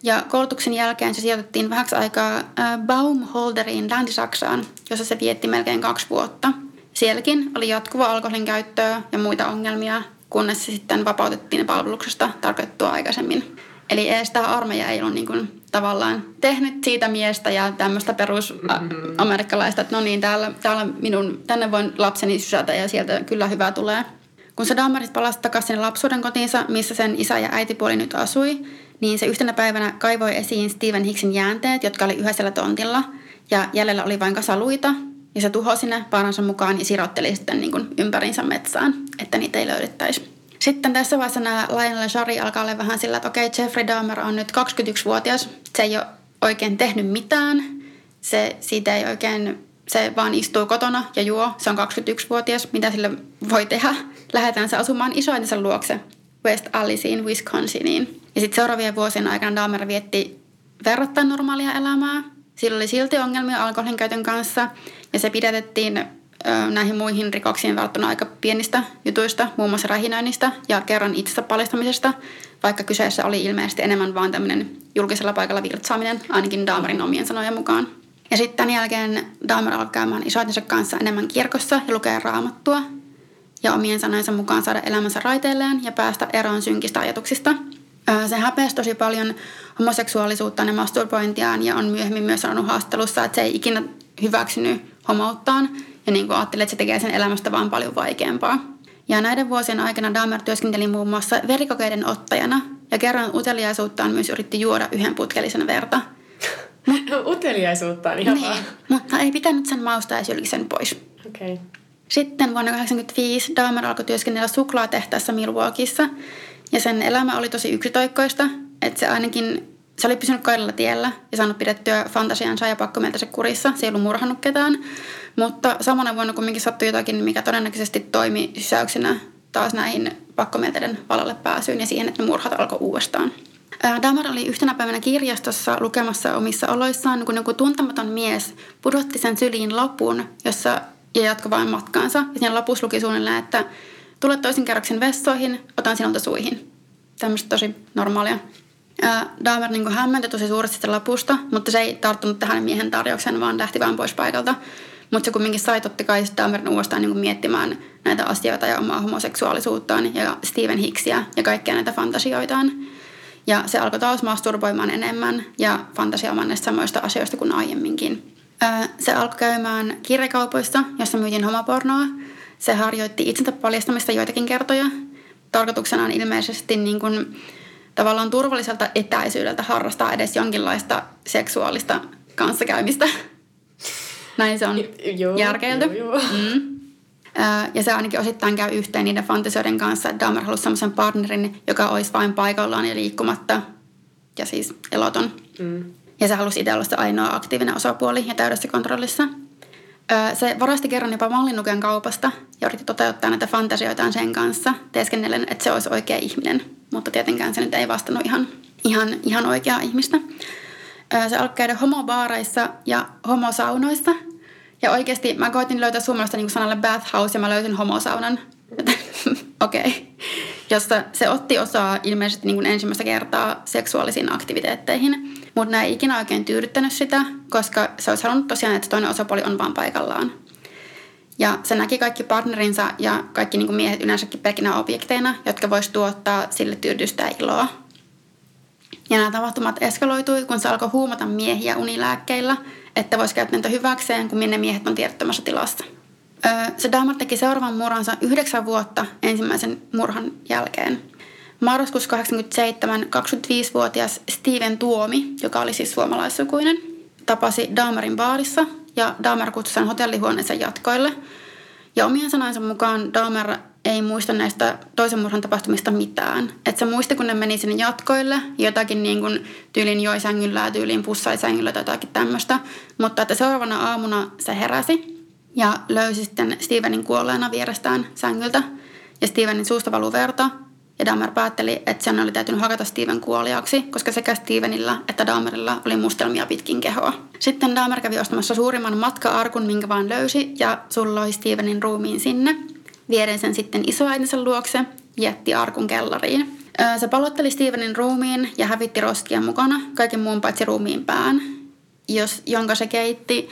Ja koulutuksen jälkeen se sijoitettiin vähäksi aikaa Baumholderiin Länsi-Saksaan, jossa se vietti melkein kaksi vuotta. Sielläkin oli jatkuva alkoholin käyttöä ja muita ongelmia, kunnes se sitten vapautettiin palveluksesta tarkoittua aikaisemmin. Eli edes tämä armeija ei ollut niin kuin tavallaan tehnyt siitä miestä ja tämmöistä perusamerikkalaista, että no niin, täällä, täällä minun, tänne voin lapseni sysätä ja sieltä kyllä hyvä tulee. Kun se Dahmerit palasi takaisin lapsuuden kotiinsa, missä sen isä ja äitipuoli nyt asui, niin se yhtenä päivänä kaivoi esiin Steven Hicksin jäänteet, jotka oli yhdessä tontilla. Ja jäljellä oli vain kasaluita, ja se tuhosi ne paransa mukaan ja sirotteli sitten niin kuin ympärinsä metsään, että niitä ei löydettäisi. Sitten tässä vaiheessa nämä Lionel Shari alkaa olla vähän sillä, että okei, okay, Jeffrey Dahmer on nyt 21-vuotias. Se ei ole oikein tehnyt mitään. Se, siitä ei oikein, se vaan istuu kotona ja juo. Se on 21-vuotias. Mitä sille voi tehdä? Lähdetään se asumaan isoinsa luokse West Alliceen, Wisconsiniin. Ja sitten seuraavien vuosien aikana Dahmer vietti verrattain normaalia elämää. Sillä oli silti ongelmia alkoholin käytön kanssa ja se pidätettiin näihin muihin rikoksiin välttämättä aika pienistä jutuista, muun muassa rähinöinnistä ja kerran itsestä paljastamisesta, vaikka kyseessä oli ilmeisesti enemmän vaan tämmöinen julkisella paikalla virtsaaminen, ainakin Dahmerin omien sanojen mukaan. Ja sitten tämän jälkeen Dahmer alkoi käymään isoitensa kanssa enemmän kirkossa ja lukea raamattua ja omien sanojensa mukaan saada elämänsä raiteilleen ja päästä eroon synkistä ajatuksista. Se häpeäsi tosi paljon homoseksuaalisuuttaan ja masturbointiaan ja on myöhemmin myös sanonut haastattelussa, että se ei ikinä hyväksynyt homouttaan ja niin kuin ajattelee, että se tekee sen elämästä vaan paljon vaikeampaa. Ja näiden vuosien aikana Dahmer työskenteli muun muassa verikokeiden ottajana ja kerran uteliaisuuttaan myös yritti juoda yhden putkellisen verta. Uteliaisuuttaan ihan niin, vaan. Mutta ei pitänyt sen mausta ja sen pois. Okay. Sitten vuonna 1985 Dahmer alkoi työskennellä suklaatehtaassa Milwaukeeissa ja sen elämä oli tosi yksitoikkoista, että se ainakin se oli pysynyt kaidalla tiellä ja saanut pidettyä fantasiansa ja se kurissa. Se ei ollut murhannut ketään. Mutta samana vuonna kumminkin sattui jotakin, mikä todennäköisesti toimi sysäyksenä taas näihin pakkomielteiden valalle pääsyyn ja siihen, että ne murhat alkoi uudestaan. Damar oli yhtenä päivänä kirjastossa lukemassa omissa oloissaan, kun joku tuntematon mies pudotti sen syliin lapun, jossa ja jatkoi vain matkaansa. Ja siinä lopussa luki suunnilleen, että tule toisen kerroksen vessoihin, otan sinulta suihin. Tämmöistä tosi normaalia. Dahmer niin hämmentyi tosi suuresti sitä lapusta, mutta se ei tarttunut tähän miehen tarjoukseen, vaan lähti vain pois paikalta. Mutta se kumminkin sai totta kai Dahmerin uudestaan niin miettimään näitä asioita ja omaa homoseksuaalisuuttaan ja Steven Hicksia ja kaikkia näitä fantasioitaan. Ja se alkoi taas masturboimaan enemmän ja fantasioimaan näistä samoista asioista kuin aiemminkin. Se alkoi käymään kirjakaupoista, jossa myytiin homopornoa. Se harjoitti itsensä paljastamista joitakin kertoja. Tarkoituksena on ilmeisesti niin kuin tavallaan turvalliselta etäisyydeltä harrastaa edes jonkinlaista seksuaalista kanssakäymistä. Näin se on joo, järkeilty. Joo, joo. Mm. Ja se ainakin osittain käy yhteen niiden fantasioiden kanssa, että Dahmer halusi sellaisen partnerin, joka olisi vain paikallaan ja liikkumatta ja siis eloton. Mm. Ja se halusi itse olla se ainoa aktiivinen osapuoli ja täydessä kontrollissa. Se varasti kerran jopa mallinnuken kaupasta ja yritti toteuttaa näitä fantasioitaan sen kanssa, teeskennellen, että se olisi oikea ihminen. Mutta tietenkään se nyt ei vastannut ihan, ihan, ihan oikeaa ihmistä. Se alkoi käydä homobaareissa ja homosaunoissa. Ja oikeasti mä koitin löytää suomalaista niin sanalle bathhouse ja mä löysin homosaunan. Okei. Okay. Jossa se otti osaa ilmeisesti niin ensimmäistä kertaa seksuaalisiin aktiviteetteihin. Mutta nämä ei ikinä oikein tyydyttänyt sitä, koska se olisi halunnut tosiaan, että toinen osapuoli on vaan paikallaan. Ja se näki kaikki partnerinsa ja kaikki niin kuin miehet yleensäkin pelkinä objekteina, jotka voisi tuottaa sille tyydystä iloa. Ja nämä tapahtumat eskaloitui, kun se alkoi huumata miehiä unilääkkeillä, että voisi käyttää niitä hyväkseen, kun minne miehet on tiedottomassa tilassa. Se Dahmer teki seuraavan murhansa yhdeksän vuotta ensimmäisen murhan jälkeen. Marraskuussa 87 25-vuotias Steven Tuomi, joka oli siis suomalaissukuinen, tapasi Dahmerin baarissa ja Dahmer kutsui sen hotellihuoneeseen jatkoille. Ja omien sanojensa mukaan Dahmer ei muista näistä toisen murhan tapahtumista mitään. Että se muisti, kun ne meni sinne jatkoille, jotakin niin kuin tyylin joi sängyllä ja tyyliin pussai sängyllä tai jotakin tämmöistä. Mutta että seuraavana aamuna se heräsi ja löysi sitten Stevenin kuolleena vierestään sängyltä. Ja Stevenin suusta valuu verta ja Dahmer päätteli, että sen oli täytynyt hakata Steven kuoliaksi, koska sekä Stevenillä että Dahmerilla oli mustelmia pitkin kehoa. Sitten Dahmer kävi ostamassa suurimman matka-arkun, minkä vaan löysi, ja sulloi Stevenin ruumiin sinne. Viereen sen sitten isoäitinsä luokse, jätti arkun kellariin. Se palotteli Stevenin ruumiin ja hävitti roskia mukana, kaiken muun paitsi ruumiin pään, jos, jonka se keitti,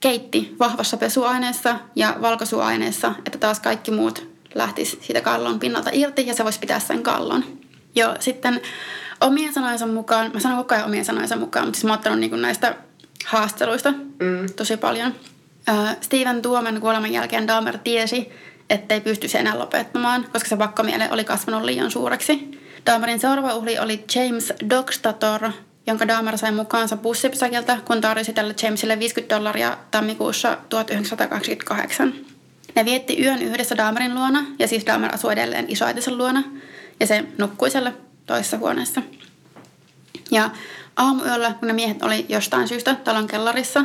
keitti vahvassa pesuaineessa ja valkosuaineessa, että taas kaikki muut lähtisi siitä kallon pinnalta irti ja se voisi pitää sen kallon. Jo sitten omien sanojensa mukaan, mä sanon koko ajan omien sanojensa mukaan, mutta siis mä oon ottanut niin näistä haasteluista mm. tosi paljon. Äh, Steven Tuomen kuoleman jälkeen Dahmer tiesi, ettei pystyisi enää lopettamaan, koska se pakkomiele oli kasvanut liian suureksi. Dahmerin seuraava uhri oli James Dockstator, jonka Dahmer sai mukaansa bussipysäkiltä, kun tarjosi tälle Jamesille 50 dollaria tammikuussa 1928. Ne vietti yön yhdessä Dahmerin luona, ja siis Dahmer asui edelleen isoäitinsä luona, ja se nukkui siellä toisessa huoneessa. Ja aamuyöllä, kun ne miehet oli jostain syystä talon kellarissa,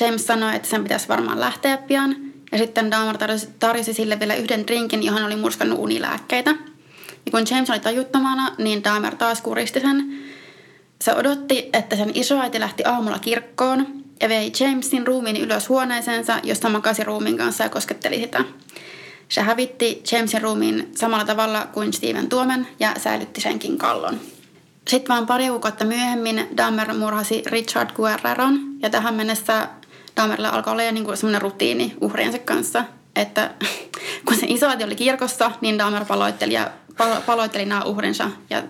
James sanoi, että sen pitäisi varmaan lähteä pian, ja sitten Dahmer tarjosi, tarjosi sille vielä yhden drinkin, johon oli murskannut unilääkkeitä. Ja kun James oli tajuttamana, niin Dahmer taas kuristi sen. Se odotti, että sen isoäiti lähti aamulla kirkkoon, ja vei Jamesin ruumiin ylös huoneeseensa, josta makasi ruumiin kanssa ja kosketteli sitä. Se hävitti Jamesin ruumiin samalla tavalla kuin Steven Tuomen ja säilytti senkin kallon. Sitten vaan pari kuukautta myöhemmin Dahmer murhasi Richard Guerreron ja tähän mennessä Dahmerilla alkoi olla niin semmoinen rutiini uhriensa kanssa, että kun se isoäiti oli kirkossa, niin Dahmer paloitteli, ja, palo, paloitteli nämä uhrinsa ja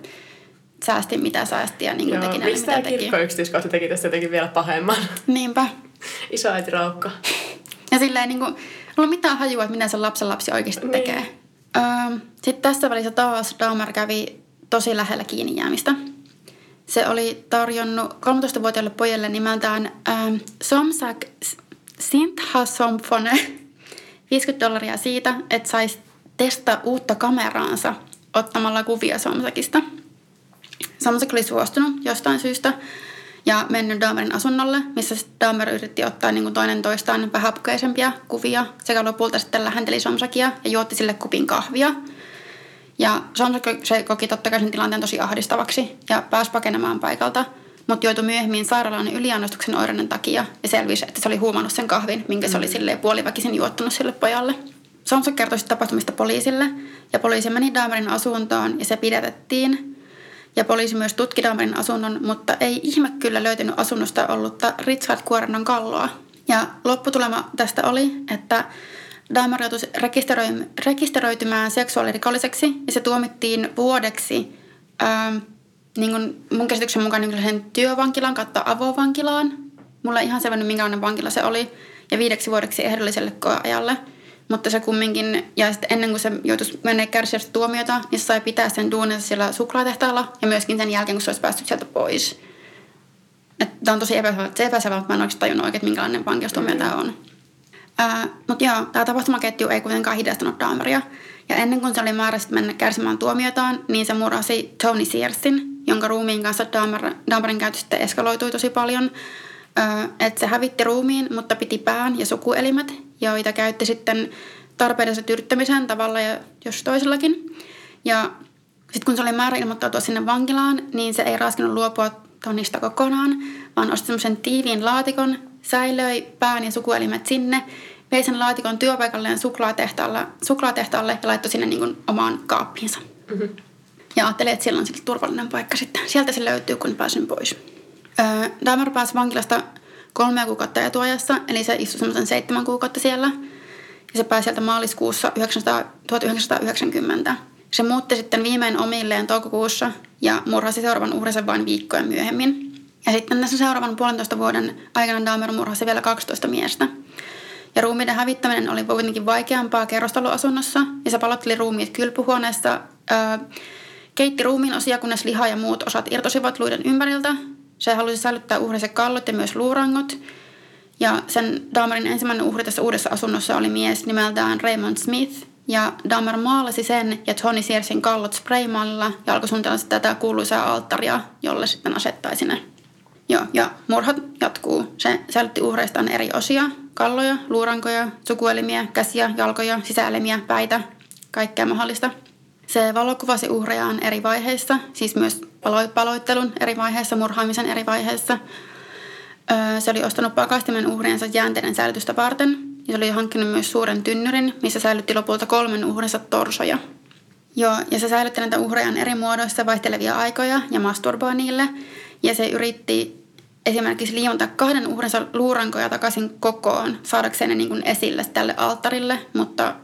säästi mitä säästi ja niin kuin teki näille, mitä teki. kirkko yksityiskohta teki tästä jotenkin vielä pahemman? Niinpä. äiti raukka. Ja silleen niin kuin, ollut mitään hajua, että mitä se lapsen lapsi oikeasti niin. tekee. Öö, Sitten tässä välissä taas Dahmer kävi tosi lähellä kiinni jäämistä. Se oli tarjonnut 13-vuotiaalle pojalle nimeltään ähm, Somsak Somfone 50 dollaria siitä, että saisi testaa uutta kameraansa ottamalla kuvia Somsakista – Samsak oli suostunut jostain syystä ja mennyt Dahmerin asunnolle, missä Dahmer yritti ottaa niin kuin toinen toistaan vähäpukeisempia kuvia sekä lopulta sitten lähenteli Somsakia ja juotti sille kupin kahvia. Ja Somsak se koki totta kai sen tilanteen tosi ahdistavaksi ja pääsi pakenemaan paikalta, mutta joutui myöhemmin sairaalaan yliannostuksen oireiden takia ja selvisi, että se oli huumannut sen kahvin, minkä se oli mm. sille puoliväkisin juottunut sille pojalle. Somsak kertoi tapahtumista poliisille ja poliisi meni Dahmerin asuntoon ja se pidätettiin – ja poliisi myös tutki Dahmerin asunnon, mutta ei ihme kyllä löytynyt asunnosta ollutta Richard Kuorennon kalloa. Ja lopputulema tästä oli, että Dahmer joutui rekisteröitymään seksuaalirikolliseksi ja se tuomittiin vuodeksi ää, niin kuin mun käsityksen mukaan niin sen työvankilaan kautta avovankilaan. Mulla ei ihan selvännyt, minkälainen vankila se oli. Ja viideksi vuodeksi ehdolliselle koeajalle – mutta se kumminkin, ja sitten ennen kuin se joutuisi mennä kärsiä tuomiota, niin se sai pitää sen duunissa siellä suklaatehtaalla ja myöskin sen jälkeen, kun se olisi päässyt sieltä pois. Tämä on tosi epäselvä, epäselvä mutta mä en oikeasti tajunnut oikein, minkälainen vankeustuomio mm. tämä on. mutta joo, tämä tapahtumaketju ei kuitenkaan hidastanut Dahmeria. Ja ennen kuin se oli määrässä mennä kärsimään tuomiotaan, niin se murasi Tony Searsin, jonka ruumiin kanssa Dahmer, Dahmerin sitten eskaloitui tosi paljon. että se hävitti ruumiin, mutta piti pään ja sukuelimet joita käytti sitten tarpeidensa tyydyttämiseen tavalla ja jos toisellakin. Ja sitten kun se oli määrä ilmoittautua sinne vankilaan, niin se ei raskinut luopua tonnista kokonaan, vaan osti semmoisen tiiviin laatikon, säilöi pään ja sukuelimet sinne, vei sen laatikon työpaikalleen suklaatehtaalle, suklaatehtaalle ja laittoi sinne niin omaan kaappiinsa. Mm-hmm. Ja ajattelin, että siellä on sitten turvallinen paikka sitten. Sieltä se löytyy, kun pääsin pois. Öö, Dahmer pääsi vankilasta kolmea kuukautta etuajassa, eli se istui semmoisen seitsemän kuukautta siellä. Ja se pääsi sieltä maaliskuussa 1990. Se muutti sitten viimein omilleen toukokuussa ja murhasi seuraavan uhrinsa vain viikkoja myöhemmin. Ja sitten tässä seuraavan puolentoista vuoden aikana Dahmer murhasi vielä 12 miestä. Ja ruumiiden hävittäminen oli kuitenkin vaikeampaa kerrostaloasunnossa ja se palotteli ruumiit kylpyhuoneessa, öö, keitti ruumiin osia, kunnes liha ja muut osat irtosivat luiden ympäriltä se halusi säilyttää uhrinsa kallot ja myös luurangot. Ja sen Dahmerin ensimmäinen uhri tässä uudessa asunnossa oli mies nimeltään Raymond Smith, Ja Dahmer maalasi sen ja Tony Searsin kallot spraymallilla ja alkoi suunnitella tätä kuuluisaa alttaria, jolle sitten asettaisi ne. Joo, ja murhat jatkuu. Se säilytti uhreistaan eri osia, kalloja, luurankoja, sukuelimiä, käsiä, jalkoja, sisäelimiä, päitä, kaikkea mahdollista. Se valokuvasi uhrejaan eri vaiheissa, siis myös paloittelun eri vaiheissa, murhaamisen eri vaiheissa. Se oli ostanut pakastimen uhriensa jäänteiden säilytystä varten ja se oli hankkinut myös suuren tynnyrin, missä säilytti lopulta kolmen uhrinsa torsoja. Joo, ja se säilytti näitä uhrejaan eri muodoissa vaihtelevia aikoja ja masturboi niille. Ja se yritti esimerkiksi liimata kahden uhrinsa luurankoja takaisin kokoon saadakseen ne niin esille tälle alttarille, mutta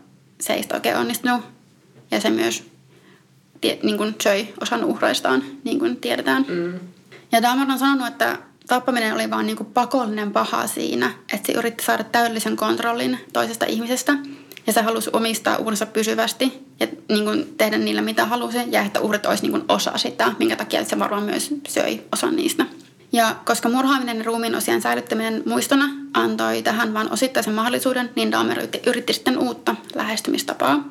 se ei oikein onnistunut. Ja se myös niin kuin söi osan uhreistaan, niin kuin tiedetään. Mm. Ja Dahmer on sanonut, että tappaminen oli vaan niin kuin pakollinen paha siinä, että se yritti saada täydellisen kontrollin toisesta ihmisestä ja se halusi omistaa uhrinsa pysyvästi ja niin kuin tehdä niillä mitä halusi ja että uhrit olisi niin kuin osa sitä, minkä takia se varmaan myös söi osan niistä. Ja koska murhaaminen ja ruumiin osien säilyttäminen muistona antoi tähän vain osittaisen mahdollisuuden, niin Dahmer yritti, yritti sitten uutta lähestymistapaa.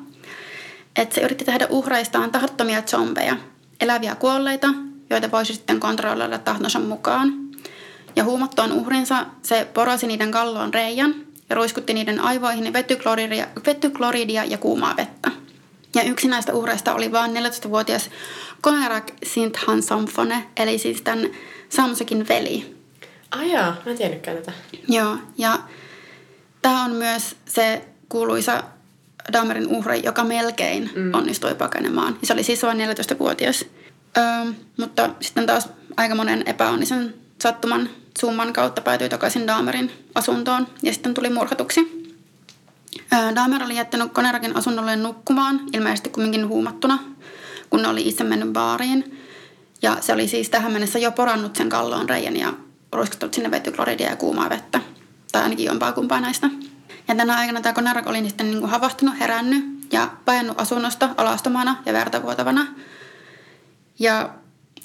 Että se yritti tehdä uhreistaan tahdottomia zombeja, eläviä kuolleita, joita voisi sitten kontrolloida tahtonsa mukaan. Ja huumattuaan uhrinsa se porosi niiden kalloon reijän ja ruiskutti niiden aivoihin vetykloridia, vetykloridia ja kuumaa vettä. Ja yksi näistä uhreista oli vain 14-vuotias Konerak Sinthan Samfone, eli siis tämän Samsekin veli. Ai jaa, mä en tiennytkään tätä. Joo, ja tämä on myös se kuuluisa Dahmerin uhri, joka melkein mm. onnistui pakenemaan. Se oli siis vain 14-vuotias. Öö, mutta sitten taas aika monen epäonnisen sattuman summan kautta päätyi takaisin Dahmerin asuntoon ja sitten tuli murhatuksi. Dahmer oli jättänyt Konerakin asunnolle nukkumaan, ilmeisesti kumminkin huumattuna, kun ne oli itse mennyt baariin. Ja se oli siis tähän mennessä jo porannut sen kalloon reijän ja ruiskuttanut sinne vetykloridia ja kuumaa vettä. Tai ainakin jompaa kumpaa näistä. Ja tänä aikana tämä Konerak oli sitten niin kuin havahtunut, herännyt ja painut asunnosta alastomana ja vertavuotavana. Ja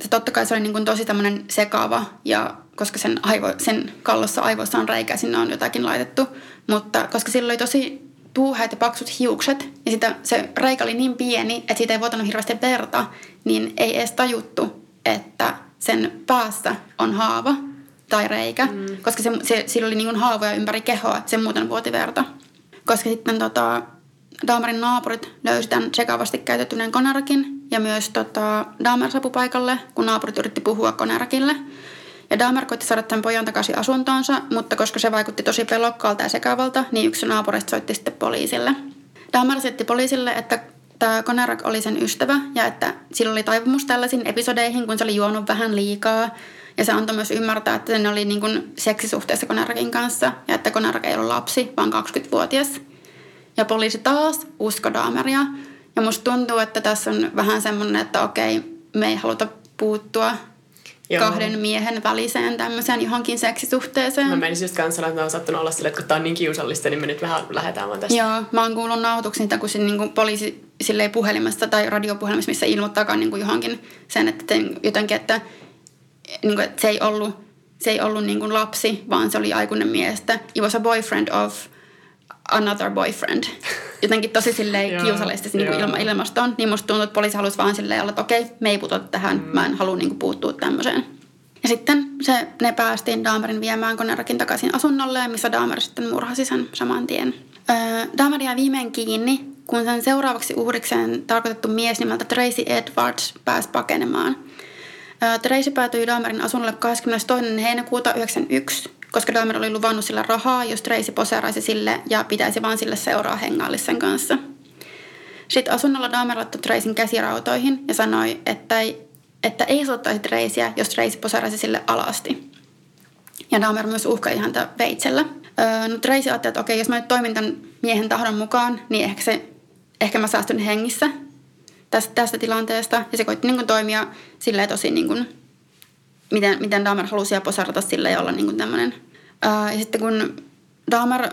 se totta kai se oli niin kuin tosi tämmöinen sekaava, ja koska sen, aivo, sen kallossa aivoissa on reikä, sinne on jotakin laitettu. Mutta koska sillä oli tosi tuuheat ja paksut hiukset, ja sitä, se reikä oli niin pieni, että siitä ei vuotanut hirveästi verta, niin ei edes tajuttu, että sen päässä on haava tai reikä, mm. koska se, se, sillä oli niin kuin haavoja ympäri kehoa, se muuten vuoti verta. Koska sitten tota, Dahmerin naapurit löysi tämän sekavasti käytettyneen konarakin ja myös tota, Dahmer saapui paikalle, kun naapurit yritti puhua konarakille. Ja Dahmer koitti saada tämän pojan takaisin asuntoonsa, mutta koska se vaikutti tosi pelokkaalta ja sekavalta, niin yksi naapureista soitti sitten poliisille. Dahmer setti poliisille, että tämä Konerak oli sen ystävä ja että sillä oli taipumus tällaisiin episodeihin, kun se oli juonut vähän liikaa. Ja se antoi myös ymmärtää, että ne oli niin kuin seksisuhteessa Konerakin kanssa ja että Konerak ei ollut lapsi, vaan 20-vuotias. Ja poliisi taas usko Dahmeria. Ja musta tuntuu, että tässä on vähän semmoinen, että okei, me ei haluta puuttua Joo. kahden miehen väliseen tämmöiseen johonkin seksisuhteeseen. Mä menisin just kanssa että mä oon sattunut olla silleen, että kun tää on niin kiusallista, niin me nyt vähän lähdetään vaan tästä. Joo, mä oon kuullut nautuksia, kun se, niin kuin poliisi silleen puhelimesta tai radiopuhelimessa, missä ilmoittaakaan niin kuin johonkin sen, että jotenkin, että, niin kuin, että se ei ollut, se ei ollut niin kuin lapsi, vaan se oli aikuinen mies, he was a boyfriend of – another boyfriend. Jotenkin tosi silleen kiusallisesti niin kuin ilma, ilmastoon. Niin musta tuntuu, että poliisi halusi vaan silleen olla, että okei, me ei puututa tähän. Mm. Mä en halua niin kuin, puuttua tämmöiseen. Ja sitten se, ne päästiin Dahmerin viemään konerakin takaisin asunnolle, missä Dahmer sitten murhasi sen saman tien. Öö, Dahmer jäi viimein kiinni, kun sen seuraavaksi uhrikseen tarkoitettu mies nimeltä Tracy Edwards pääsi pakenemaan. Tracy päätyi Dahmerin asunnolle 22. heinäkuuta 1991 koska Dahmer oli luvannut sillä rahaa, jos Tracy poseeraisi sille ja pitäisi vaan sille seuraa hengaillisen kanssa. Sitten asunnolla Dahmer laittoi Tracyn käsirautoihin ja sanoi, että ei, että ei suottaisi Tracyä, jos Tracy poseeraisi sille alasti. Ja Dahmer myös uhkaili häntä veitsellä. Öö, no Tracy ajatteli, että okei, jos mä nyt toimin tämän miehen tahdon mukaan, niin ehkä, se, ehkä mä säästyn hengissä tästä, tästä tilanteesta. Ja se koitti niin kuin, toimia silleen tosi niin kuin, miten, miten Dahmer halusi posarata sille ja olla niin kuin tämmöinen. Ää, ja sitten kun Dahmer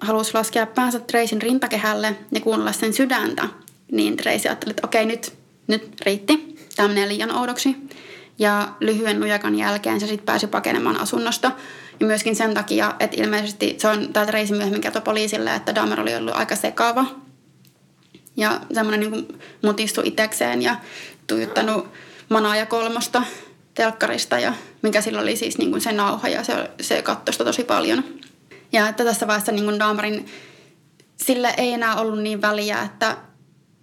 halusi laskea päänsä Tracyn rintakehälle ja kuunnella sen sydäntä, niin Tracy ajatteli, että okei, nyt, nyt riitti. Tämä menee liian oudoksi. Ja lyhyen nujakan jälkeen se sitten pääsi pakenemaan asunnosta. Ja myöskin sen takia, että ilmeisesti se on, tämä Tracy myöhemmin kertoi poliisille, että Dahmer oli ollut aika sekava. Ja semmoinen niin mutistu itsekseen ja tuijuttanut manaa ja kolmosta telkkarista, ja mikä sillä oli siis niin kuin se nauha ja se, se katsoi sitä tosi paljon. Ja että tässä vaiheessa niin kuin Dahmerin, sille ei enää ollut niin väliä, että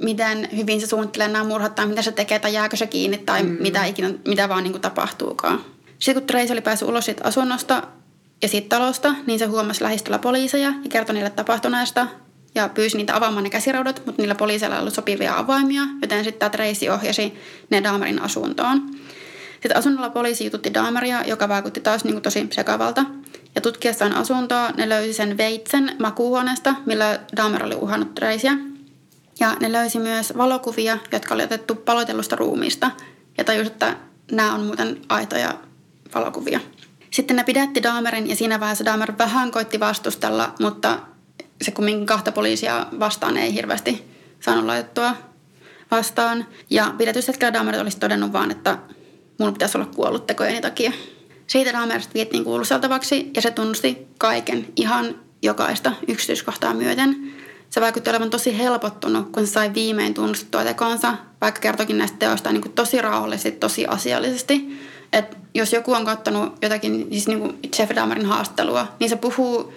miten hyvin se suunnittelee nämä murhat tai mitä se tekee tai jääkö se kiinni tai mm. mitä, ikinä, mitä vaan niin kuin tapahtuukaan. Sitten kun Trace oli päässyt ulos siitä asunnosta ja siitä talosta, niin se huomasi lähistöllä poliiseja ja kertoi niille tapahtuneesta ja pyysi niitä avaamaan ne käsiraudat, mutta niillä poliiseilla ei ollut sopivia avaimia, joten sitten tämä Tracy ohjasi ne Dahmerin asuntoon. Sitten asunnolla poliisi jututti Dahmeria, joka vaikutti taas niin kuin tosi sekavalta. Ja tutkiessaan asuntoa ne löysi sen veitsen makuuhuoneesta, millä Dahmer oli uhannut Tracyä. Ja ne löysi myös valokuvia, jotka oli otettu paloitellusta ruumiista. Ja tajusi, että nämä on muuten aitoja valokuvia. Sitten ne pidätti Dahmerin ja siinä vaiheessa Dahmer vähän koitti vastustella, mutta se kumminkin kahta poliisia vastaan ei hirveästi saanut laitettua vastaan. Ja pidätyshetkellä Dahmer olisi todennut vaan, että mun pitäisi olla kuollut tekojeni takia. Siitä Dahmerista viettiin kuuluseltavaksi ja se tunnusti kaiken, ihan jokaista yksityiskohtaa myöten. Se vaikutti olevan tosi helpottunut, kun se sai viimein tunnustettua tekonsa, vaikka kertokin näistä teoista niin kuin tosi rauhallisesti, tosi asiallisesti. Et jos joku on katsonut jotakin, siis niin kuin Jeff Dahmerin haastattelua, niin se puhuu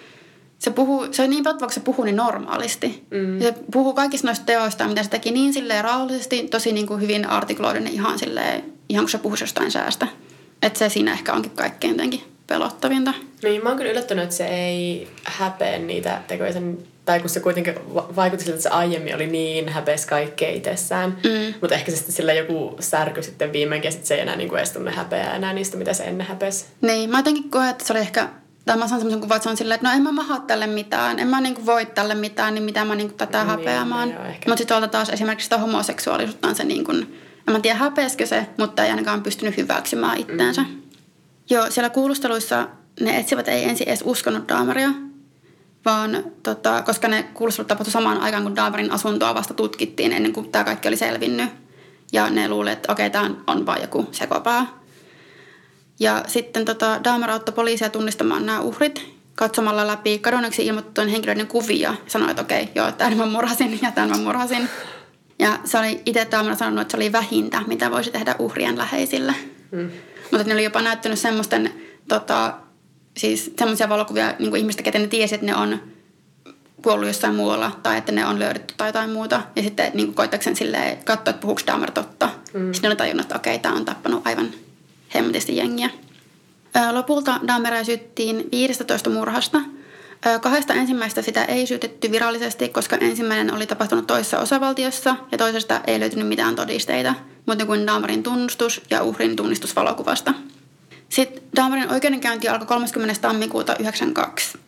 se, puhuu, se on niin pelkkä, vaikka se puhuu niin normaalisti. Mm. Se puhuu kaikista noista teoista, mitä se teki niin silleen rauhallisesti, tosi niin kuin hyvin artikloiden ihan silleen, ihan kun se puhuisi jostain säästä. Että se siinä ehkä onkin kaikkein jotenkin pelottavinta. Niin, mä oon kyllä yllättynyt, että se ei häpeä niitä tekoja sen, tai kun se kuitenkin vaikutti siltä, että se aiemmin oli niin häpeäs kaikkea itsessään. Mm. Mutta ehkä se sitten sillä joku särky sitten viimeinkin, että se ei enää niin kuin edes tunne häpeää enää niistä, mitä se ennen häpesi. Niin, mä jotenkin koen, että se oli ehkä tai mä saan semmoisen kuvan, että se on silleen, että no en mä maha tälle mitään, en mä niinku voi tälle mitään, niin mitä mä niinku tätä niin, häpeämään. Niin, Mutta sitten tuolta taas esimerkiksi sitä homoseksuaalisuutta on se niin kuin, en mä tiedä häpeäskö se, mutta ei ainakaan pystynyt hyväksymään itteensä. Mm. Joo, siellä kuulusteluissa ne etsivät ei ensin edes uskonut Daamaria, vaan tota, koska ne kuulustelut tapahtui samaan aikaan, kun Daamarin asuntoa vasta tutkittiin ennen kuin tämä kaikki oli selvinnyt. Ja ne luulivat, että okei, okay, tämä on vain joku sekopää. Ja sitten tota, Dahmer auttoi poliisia tunnistamaan nämä uhrit katsomalla läpi kadonneeksi ilmoitettujen henkilöiden kuvia. Sanoi, että okei, okay, joo, tämän mä murhasin ja tämän mä murhasin. Ja se oli itse Dahmer sanonut, että se oli vähintä, mitä voisi tehdä uhrien läheisille. Mm. Mutta ne oli jopa näyttänyt semmoisten, tota, siis semmoisia valokuvia niin kuin ihmistä, keten ne tiesi, että ne on kuollut jossain muualla tai että ne on löydetty tai jotain muuta. Ja sitten niin koittakseen silleen katsoa, että puhuuko Dahmer totta. Mm. Sitten ne oli tajunnut, että okei, okay, tämä on tappanut aivan hemmetisti jengiä. Lopulta Dahmeria syyttiin 15 murhasta. Kahdesta ensimmäistä sitä ei syytetty virallisesti, koska ensimmäinen oli tapahtunut toisessa osavaltiossa ja toisesta ei löytynyt mitään todisteita, muuten kuin Dahmerin tunnustus ja uhrin tunnistus valokuvasta. Sitten Dahmerin oikeudenkäynti alkoi 30. tammikuuta 1992.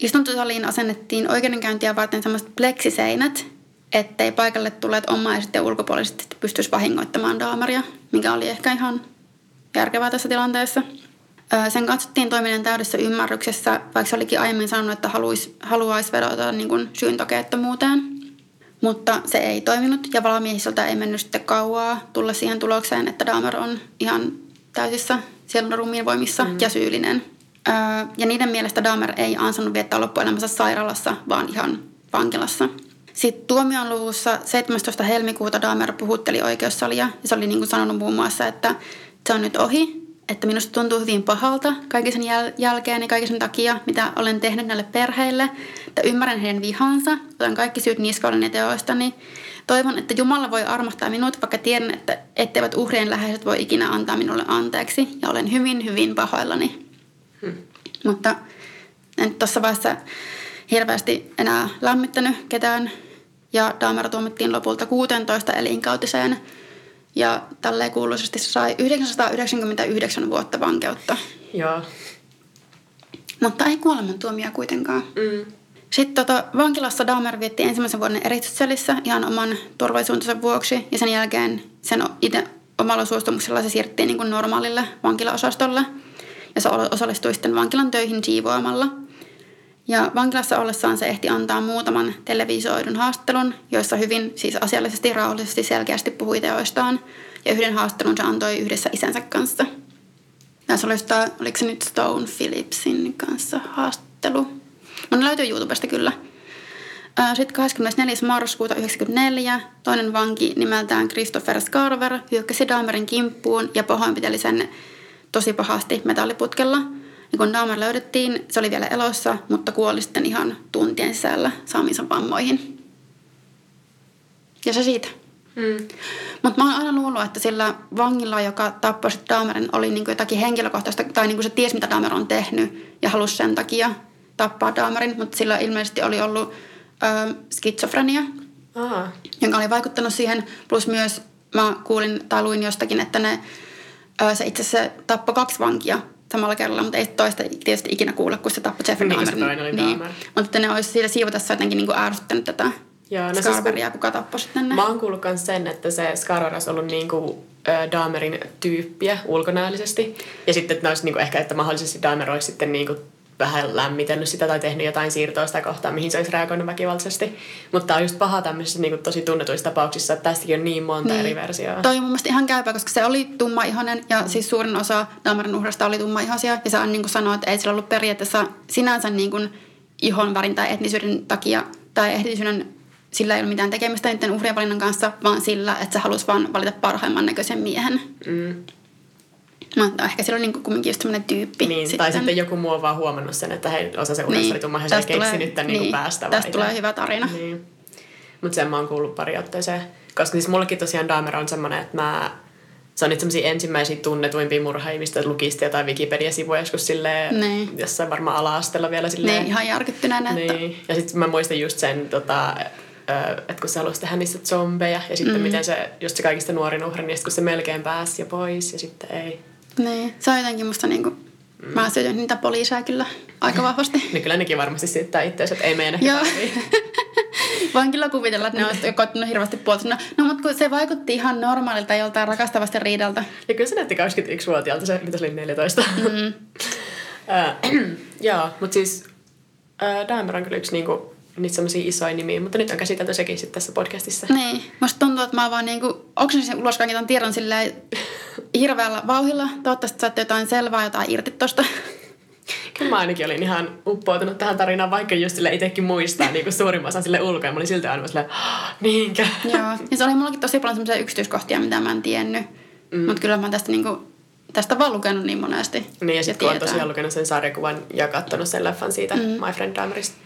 Istuntosaliin asennettiin oikeudenkäyntiä varten sellaiset pleksiseinät, ettei paikalle tulleet omaiset ja ulkopuoliset pystyisi vahingoittamaan Dahmeria, mikä oli ehkä ihan järkevää tässä tilanteessa. Sen katsottiin toiminnan täydessä ymmärryksessä, vaikka se olikin aiemmin sanonut, että haluaisi, haluaisi vedota niin kuin syyntokeettomuuteen. Mutta se ei toiminut ja valamiehisöltä ei mennyt sitten kauaa tulla siihen tulokseen, että Dahmer on ihan täysissä sielun ruumiin voimissa mm. ja syyllinen. Ja niiden mielestä Dahmer ei ansannut viettää loppuelämänsä sairaalassa, vaan ihan vankilassa. Sitten tuomion luvussa 17. helmikuuta Dahmer puhutteli oikeussalia ja se oli niin kuin sanonut muun muassa, että se on nyt ohi, että minusta tuntuu hyvin pahalta kaiken sen jäl- jälkeen ja kaiken sen takia, mitä olen tehnyt näille perheille, että ymmärrän heidän vihansa, otan kaikki syyt niskoilleni teoistani. Toivon, että Jumala voi armahtaa minut, vaikka tiedän, että etteivät uhrien läheiset voi ikinä antaa minulle anteeksi. Ja olen hyvin, hyvin pahoillani. Hmm. Mutta en tuossa vaiheessa hirveästi enää lämmittänyt ketään. Ja Dahmer tuomittiin lopulta 16 elinkautiseen ja tälleen kuuluisesti se sai 999 vuotta vankeutta. Joo. Mutta ei kuolemantuomia kuitenkaan. Mm. Sitten tota, vankilassa Dahmer vietti ensimmäisen vuoden eristysselissä ihan oman turvallisuutensa vuoksi. Ja sen jälkeen sen itse omalla suostumuksella se siirrettiin niin kuin normaalille vankilaosastolle. Ja se osallistui sitten vankilan töihin siivoamalla – ja vankilassa ollessaan se ehti antaa muutaman televisioidun haastattelun, joissa hyvin siis asiallisesti, rauhallisesti, selkeästi puhui teoistaan. Ja yhden haastattelun se antoi yhdessä isänsä kanssa. Tässä oli sitä, oliko se nyt Stone Phillipsin kanssa haastattelu. No ne löytyy YouTubesta kyllä. Sitten 24. marraskuuta 1994 toinen vanki nimeltään Christopher Scarver hyökkäsi Dahmerin kimppuun ja pahoinpiteli sen tosi pahasti metalliputkella. Ja kun Dahmer löydettiin, se oli vielä elossa, mutta kuoli sitten ihan tuntien sisällä saamiinsa vammoihin. Ja se siitä. Mm. Mutta mä oon aina luullut, että sillä vangilla, joka tappoi Dahmerin, oli niinku jotakin henkilökohtaista, tai niinku se ties, mitä Dahmer on tehnyt, ja halusi sen takia tappaa Dahmerin, mutta sillä ilmeisesti oli ollut ö, skitsofrenia, Aha. jonka oli vaikuttanut siihen. Plus myös mä kuulin tai luin jostakin, että ne, ö, se itse asiassa tappoi kaksi vankia samalla kerralla, mutta ei toista tietysti ikinä kuulla, kun se tappoi Jeffrey niin, Dahmerin. Niin, mutta että ne olisi siitä siivotessa jotenkin niin kuin ärsyttänyt tätä Joo, no Scarberia, siis, kuka tappoi sitten ne. Mä oon kuullut myös sen, että se Scarver olisi ollut niinku, äh, Dahmerin tyyppiä ulkonäöllisesti. Ja sitten, että ne olisi niinku, ehkä, että mahdollisesti Dahmer olisi sitten niinku, vähän lämmitellyt sitä tai tehnyt jotain siirtoa sitä kohtaa, mihin se olisi reagoinut väkivaltaisesti. Mutta tämä on just paha tämmöisissä niinku, tosi tunnetuissa tapauksissa, että tästäkin on niin monta niin. eri versioa. Toi on mun mielestä ihan käypä, koska se oli tumma-ihonen ja mm. siis suurin osa Dahmerin uhrasta oli tumma-ihoisia. Ja se on niin kuin sanoa, että ei sillä ollut periaatteessa sinänsä niin kuin ihon värin tai etnisyyden takia tai etnisyyden sillä ei ole mitään tekemistä niiden uhrien valinnan kanssa, vaan sillä, että se halusi vaan valita parhaimman näköisen miehen. Mm. Mutta ehkä sillä on niin kumminkin just semmoinen tyyppi. Niin, sitten. tai sitten joku muu on vaan huomannut sen, että hei, osa se urassa niin. he keksinyt tämän niin, niin päästä. Tästä tulee hyvä tarina. Niin. Mutta sen mä oon kuullut pari otteeseen. Koska siis mullekin tosiaan Dahmer on semmoinen, että mä se on niitä semmoisia ensimmäisiä tunnetuimpia murhaajia, mistä lukisti jotain Wikipedia-sivuja joskus silleen, niin. jossain varmaan ala-asteella vielä silleen. Niin, ihan järkyttyneenä. Niin. Ja sitten mä muistan just sen, tota, että kun se halusi tehdä niistä zombeja ja sitten mm. miten se, just se kaikista nuorin uhri, niin kun se melkein pääsi jo pois ja sitten ei. Niin, se on jotenkin musta niinku, mm. mä syötän niitä poliiseja kyllä aika vahvasti. niin kyllä nekin varmasti syyttää itseänsä, että ei mene Joo. Voin kyllä kuvitella, että ne olisivat koittanut hirveästi puolta. No, no mutta kun se vaikutti ihan normaalilta joltain rakastavasta riidalta. Ja kyllä se näytti 21-vuotiaalta, se mitä se oli 14. Mm. Joo, mutta siis äh, Dahmer on kyllä yksi niinku, niitä semmoisia isoja nimiä, mutta nyt on käsitelty sekin sitten tässä podcastissa. Niin, musta tuntuu, että mä vaan niinku oksensin ulos kaiken tiedon silleen hirveällä vauhilla. Toivottavasti saatte jotain selvää, jotain irti tosta. Kyllä mä ainakin olin ihan uppoutunut tähän tarinaan, vaikka just sille itsekin muistaa niin kuin suurimman osan sille ulkoa. Ja mä olin silti aina silleen, niinkö? Joo, ja se oli mullakin tosi paljon semmoisia yksityiskohtia, mitä mä en tiennyt. Mm. Mutta kyllä mä tästä niinku, tästä vaan lukenut niin monesti. Niin ja sitten kun on tosiaan lukenut sen sarjakuvan ja katsonut sen leffan siitä mm. My Friend Dahmerista.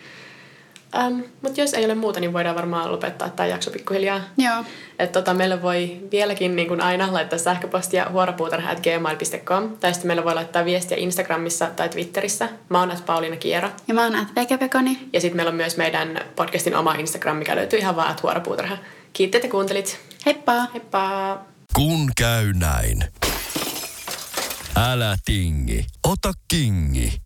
Um, Mutta jos ei ole muuta, niin voidaan varmaan lopettaa tämä jakso pikkuhiljaa. Joo. Et tota, meillä voi vieläkin niin kuin aina laittaa sähköpostia huoropuutarha.gmail.com tai sitten meillä voi laittaa viestiä Instagramissa tai Twitterissä. Mä oon Pauliina Kiero. Ja mä oon Vekepekoni. Ja sitten meillä on myös meidän podcastin oma Instagram, mikä löytyy ihan vaan huoropuutarha. Kiitti, että kuuntelit. Heippa! Heippa! Kun käy näin. Älä tingi, ota kingi.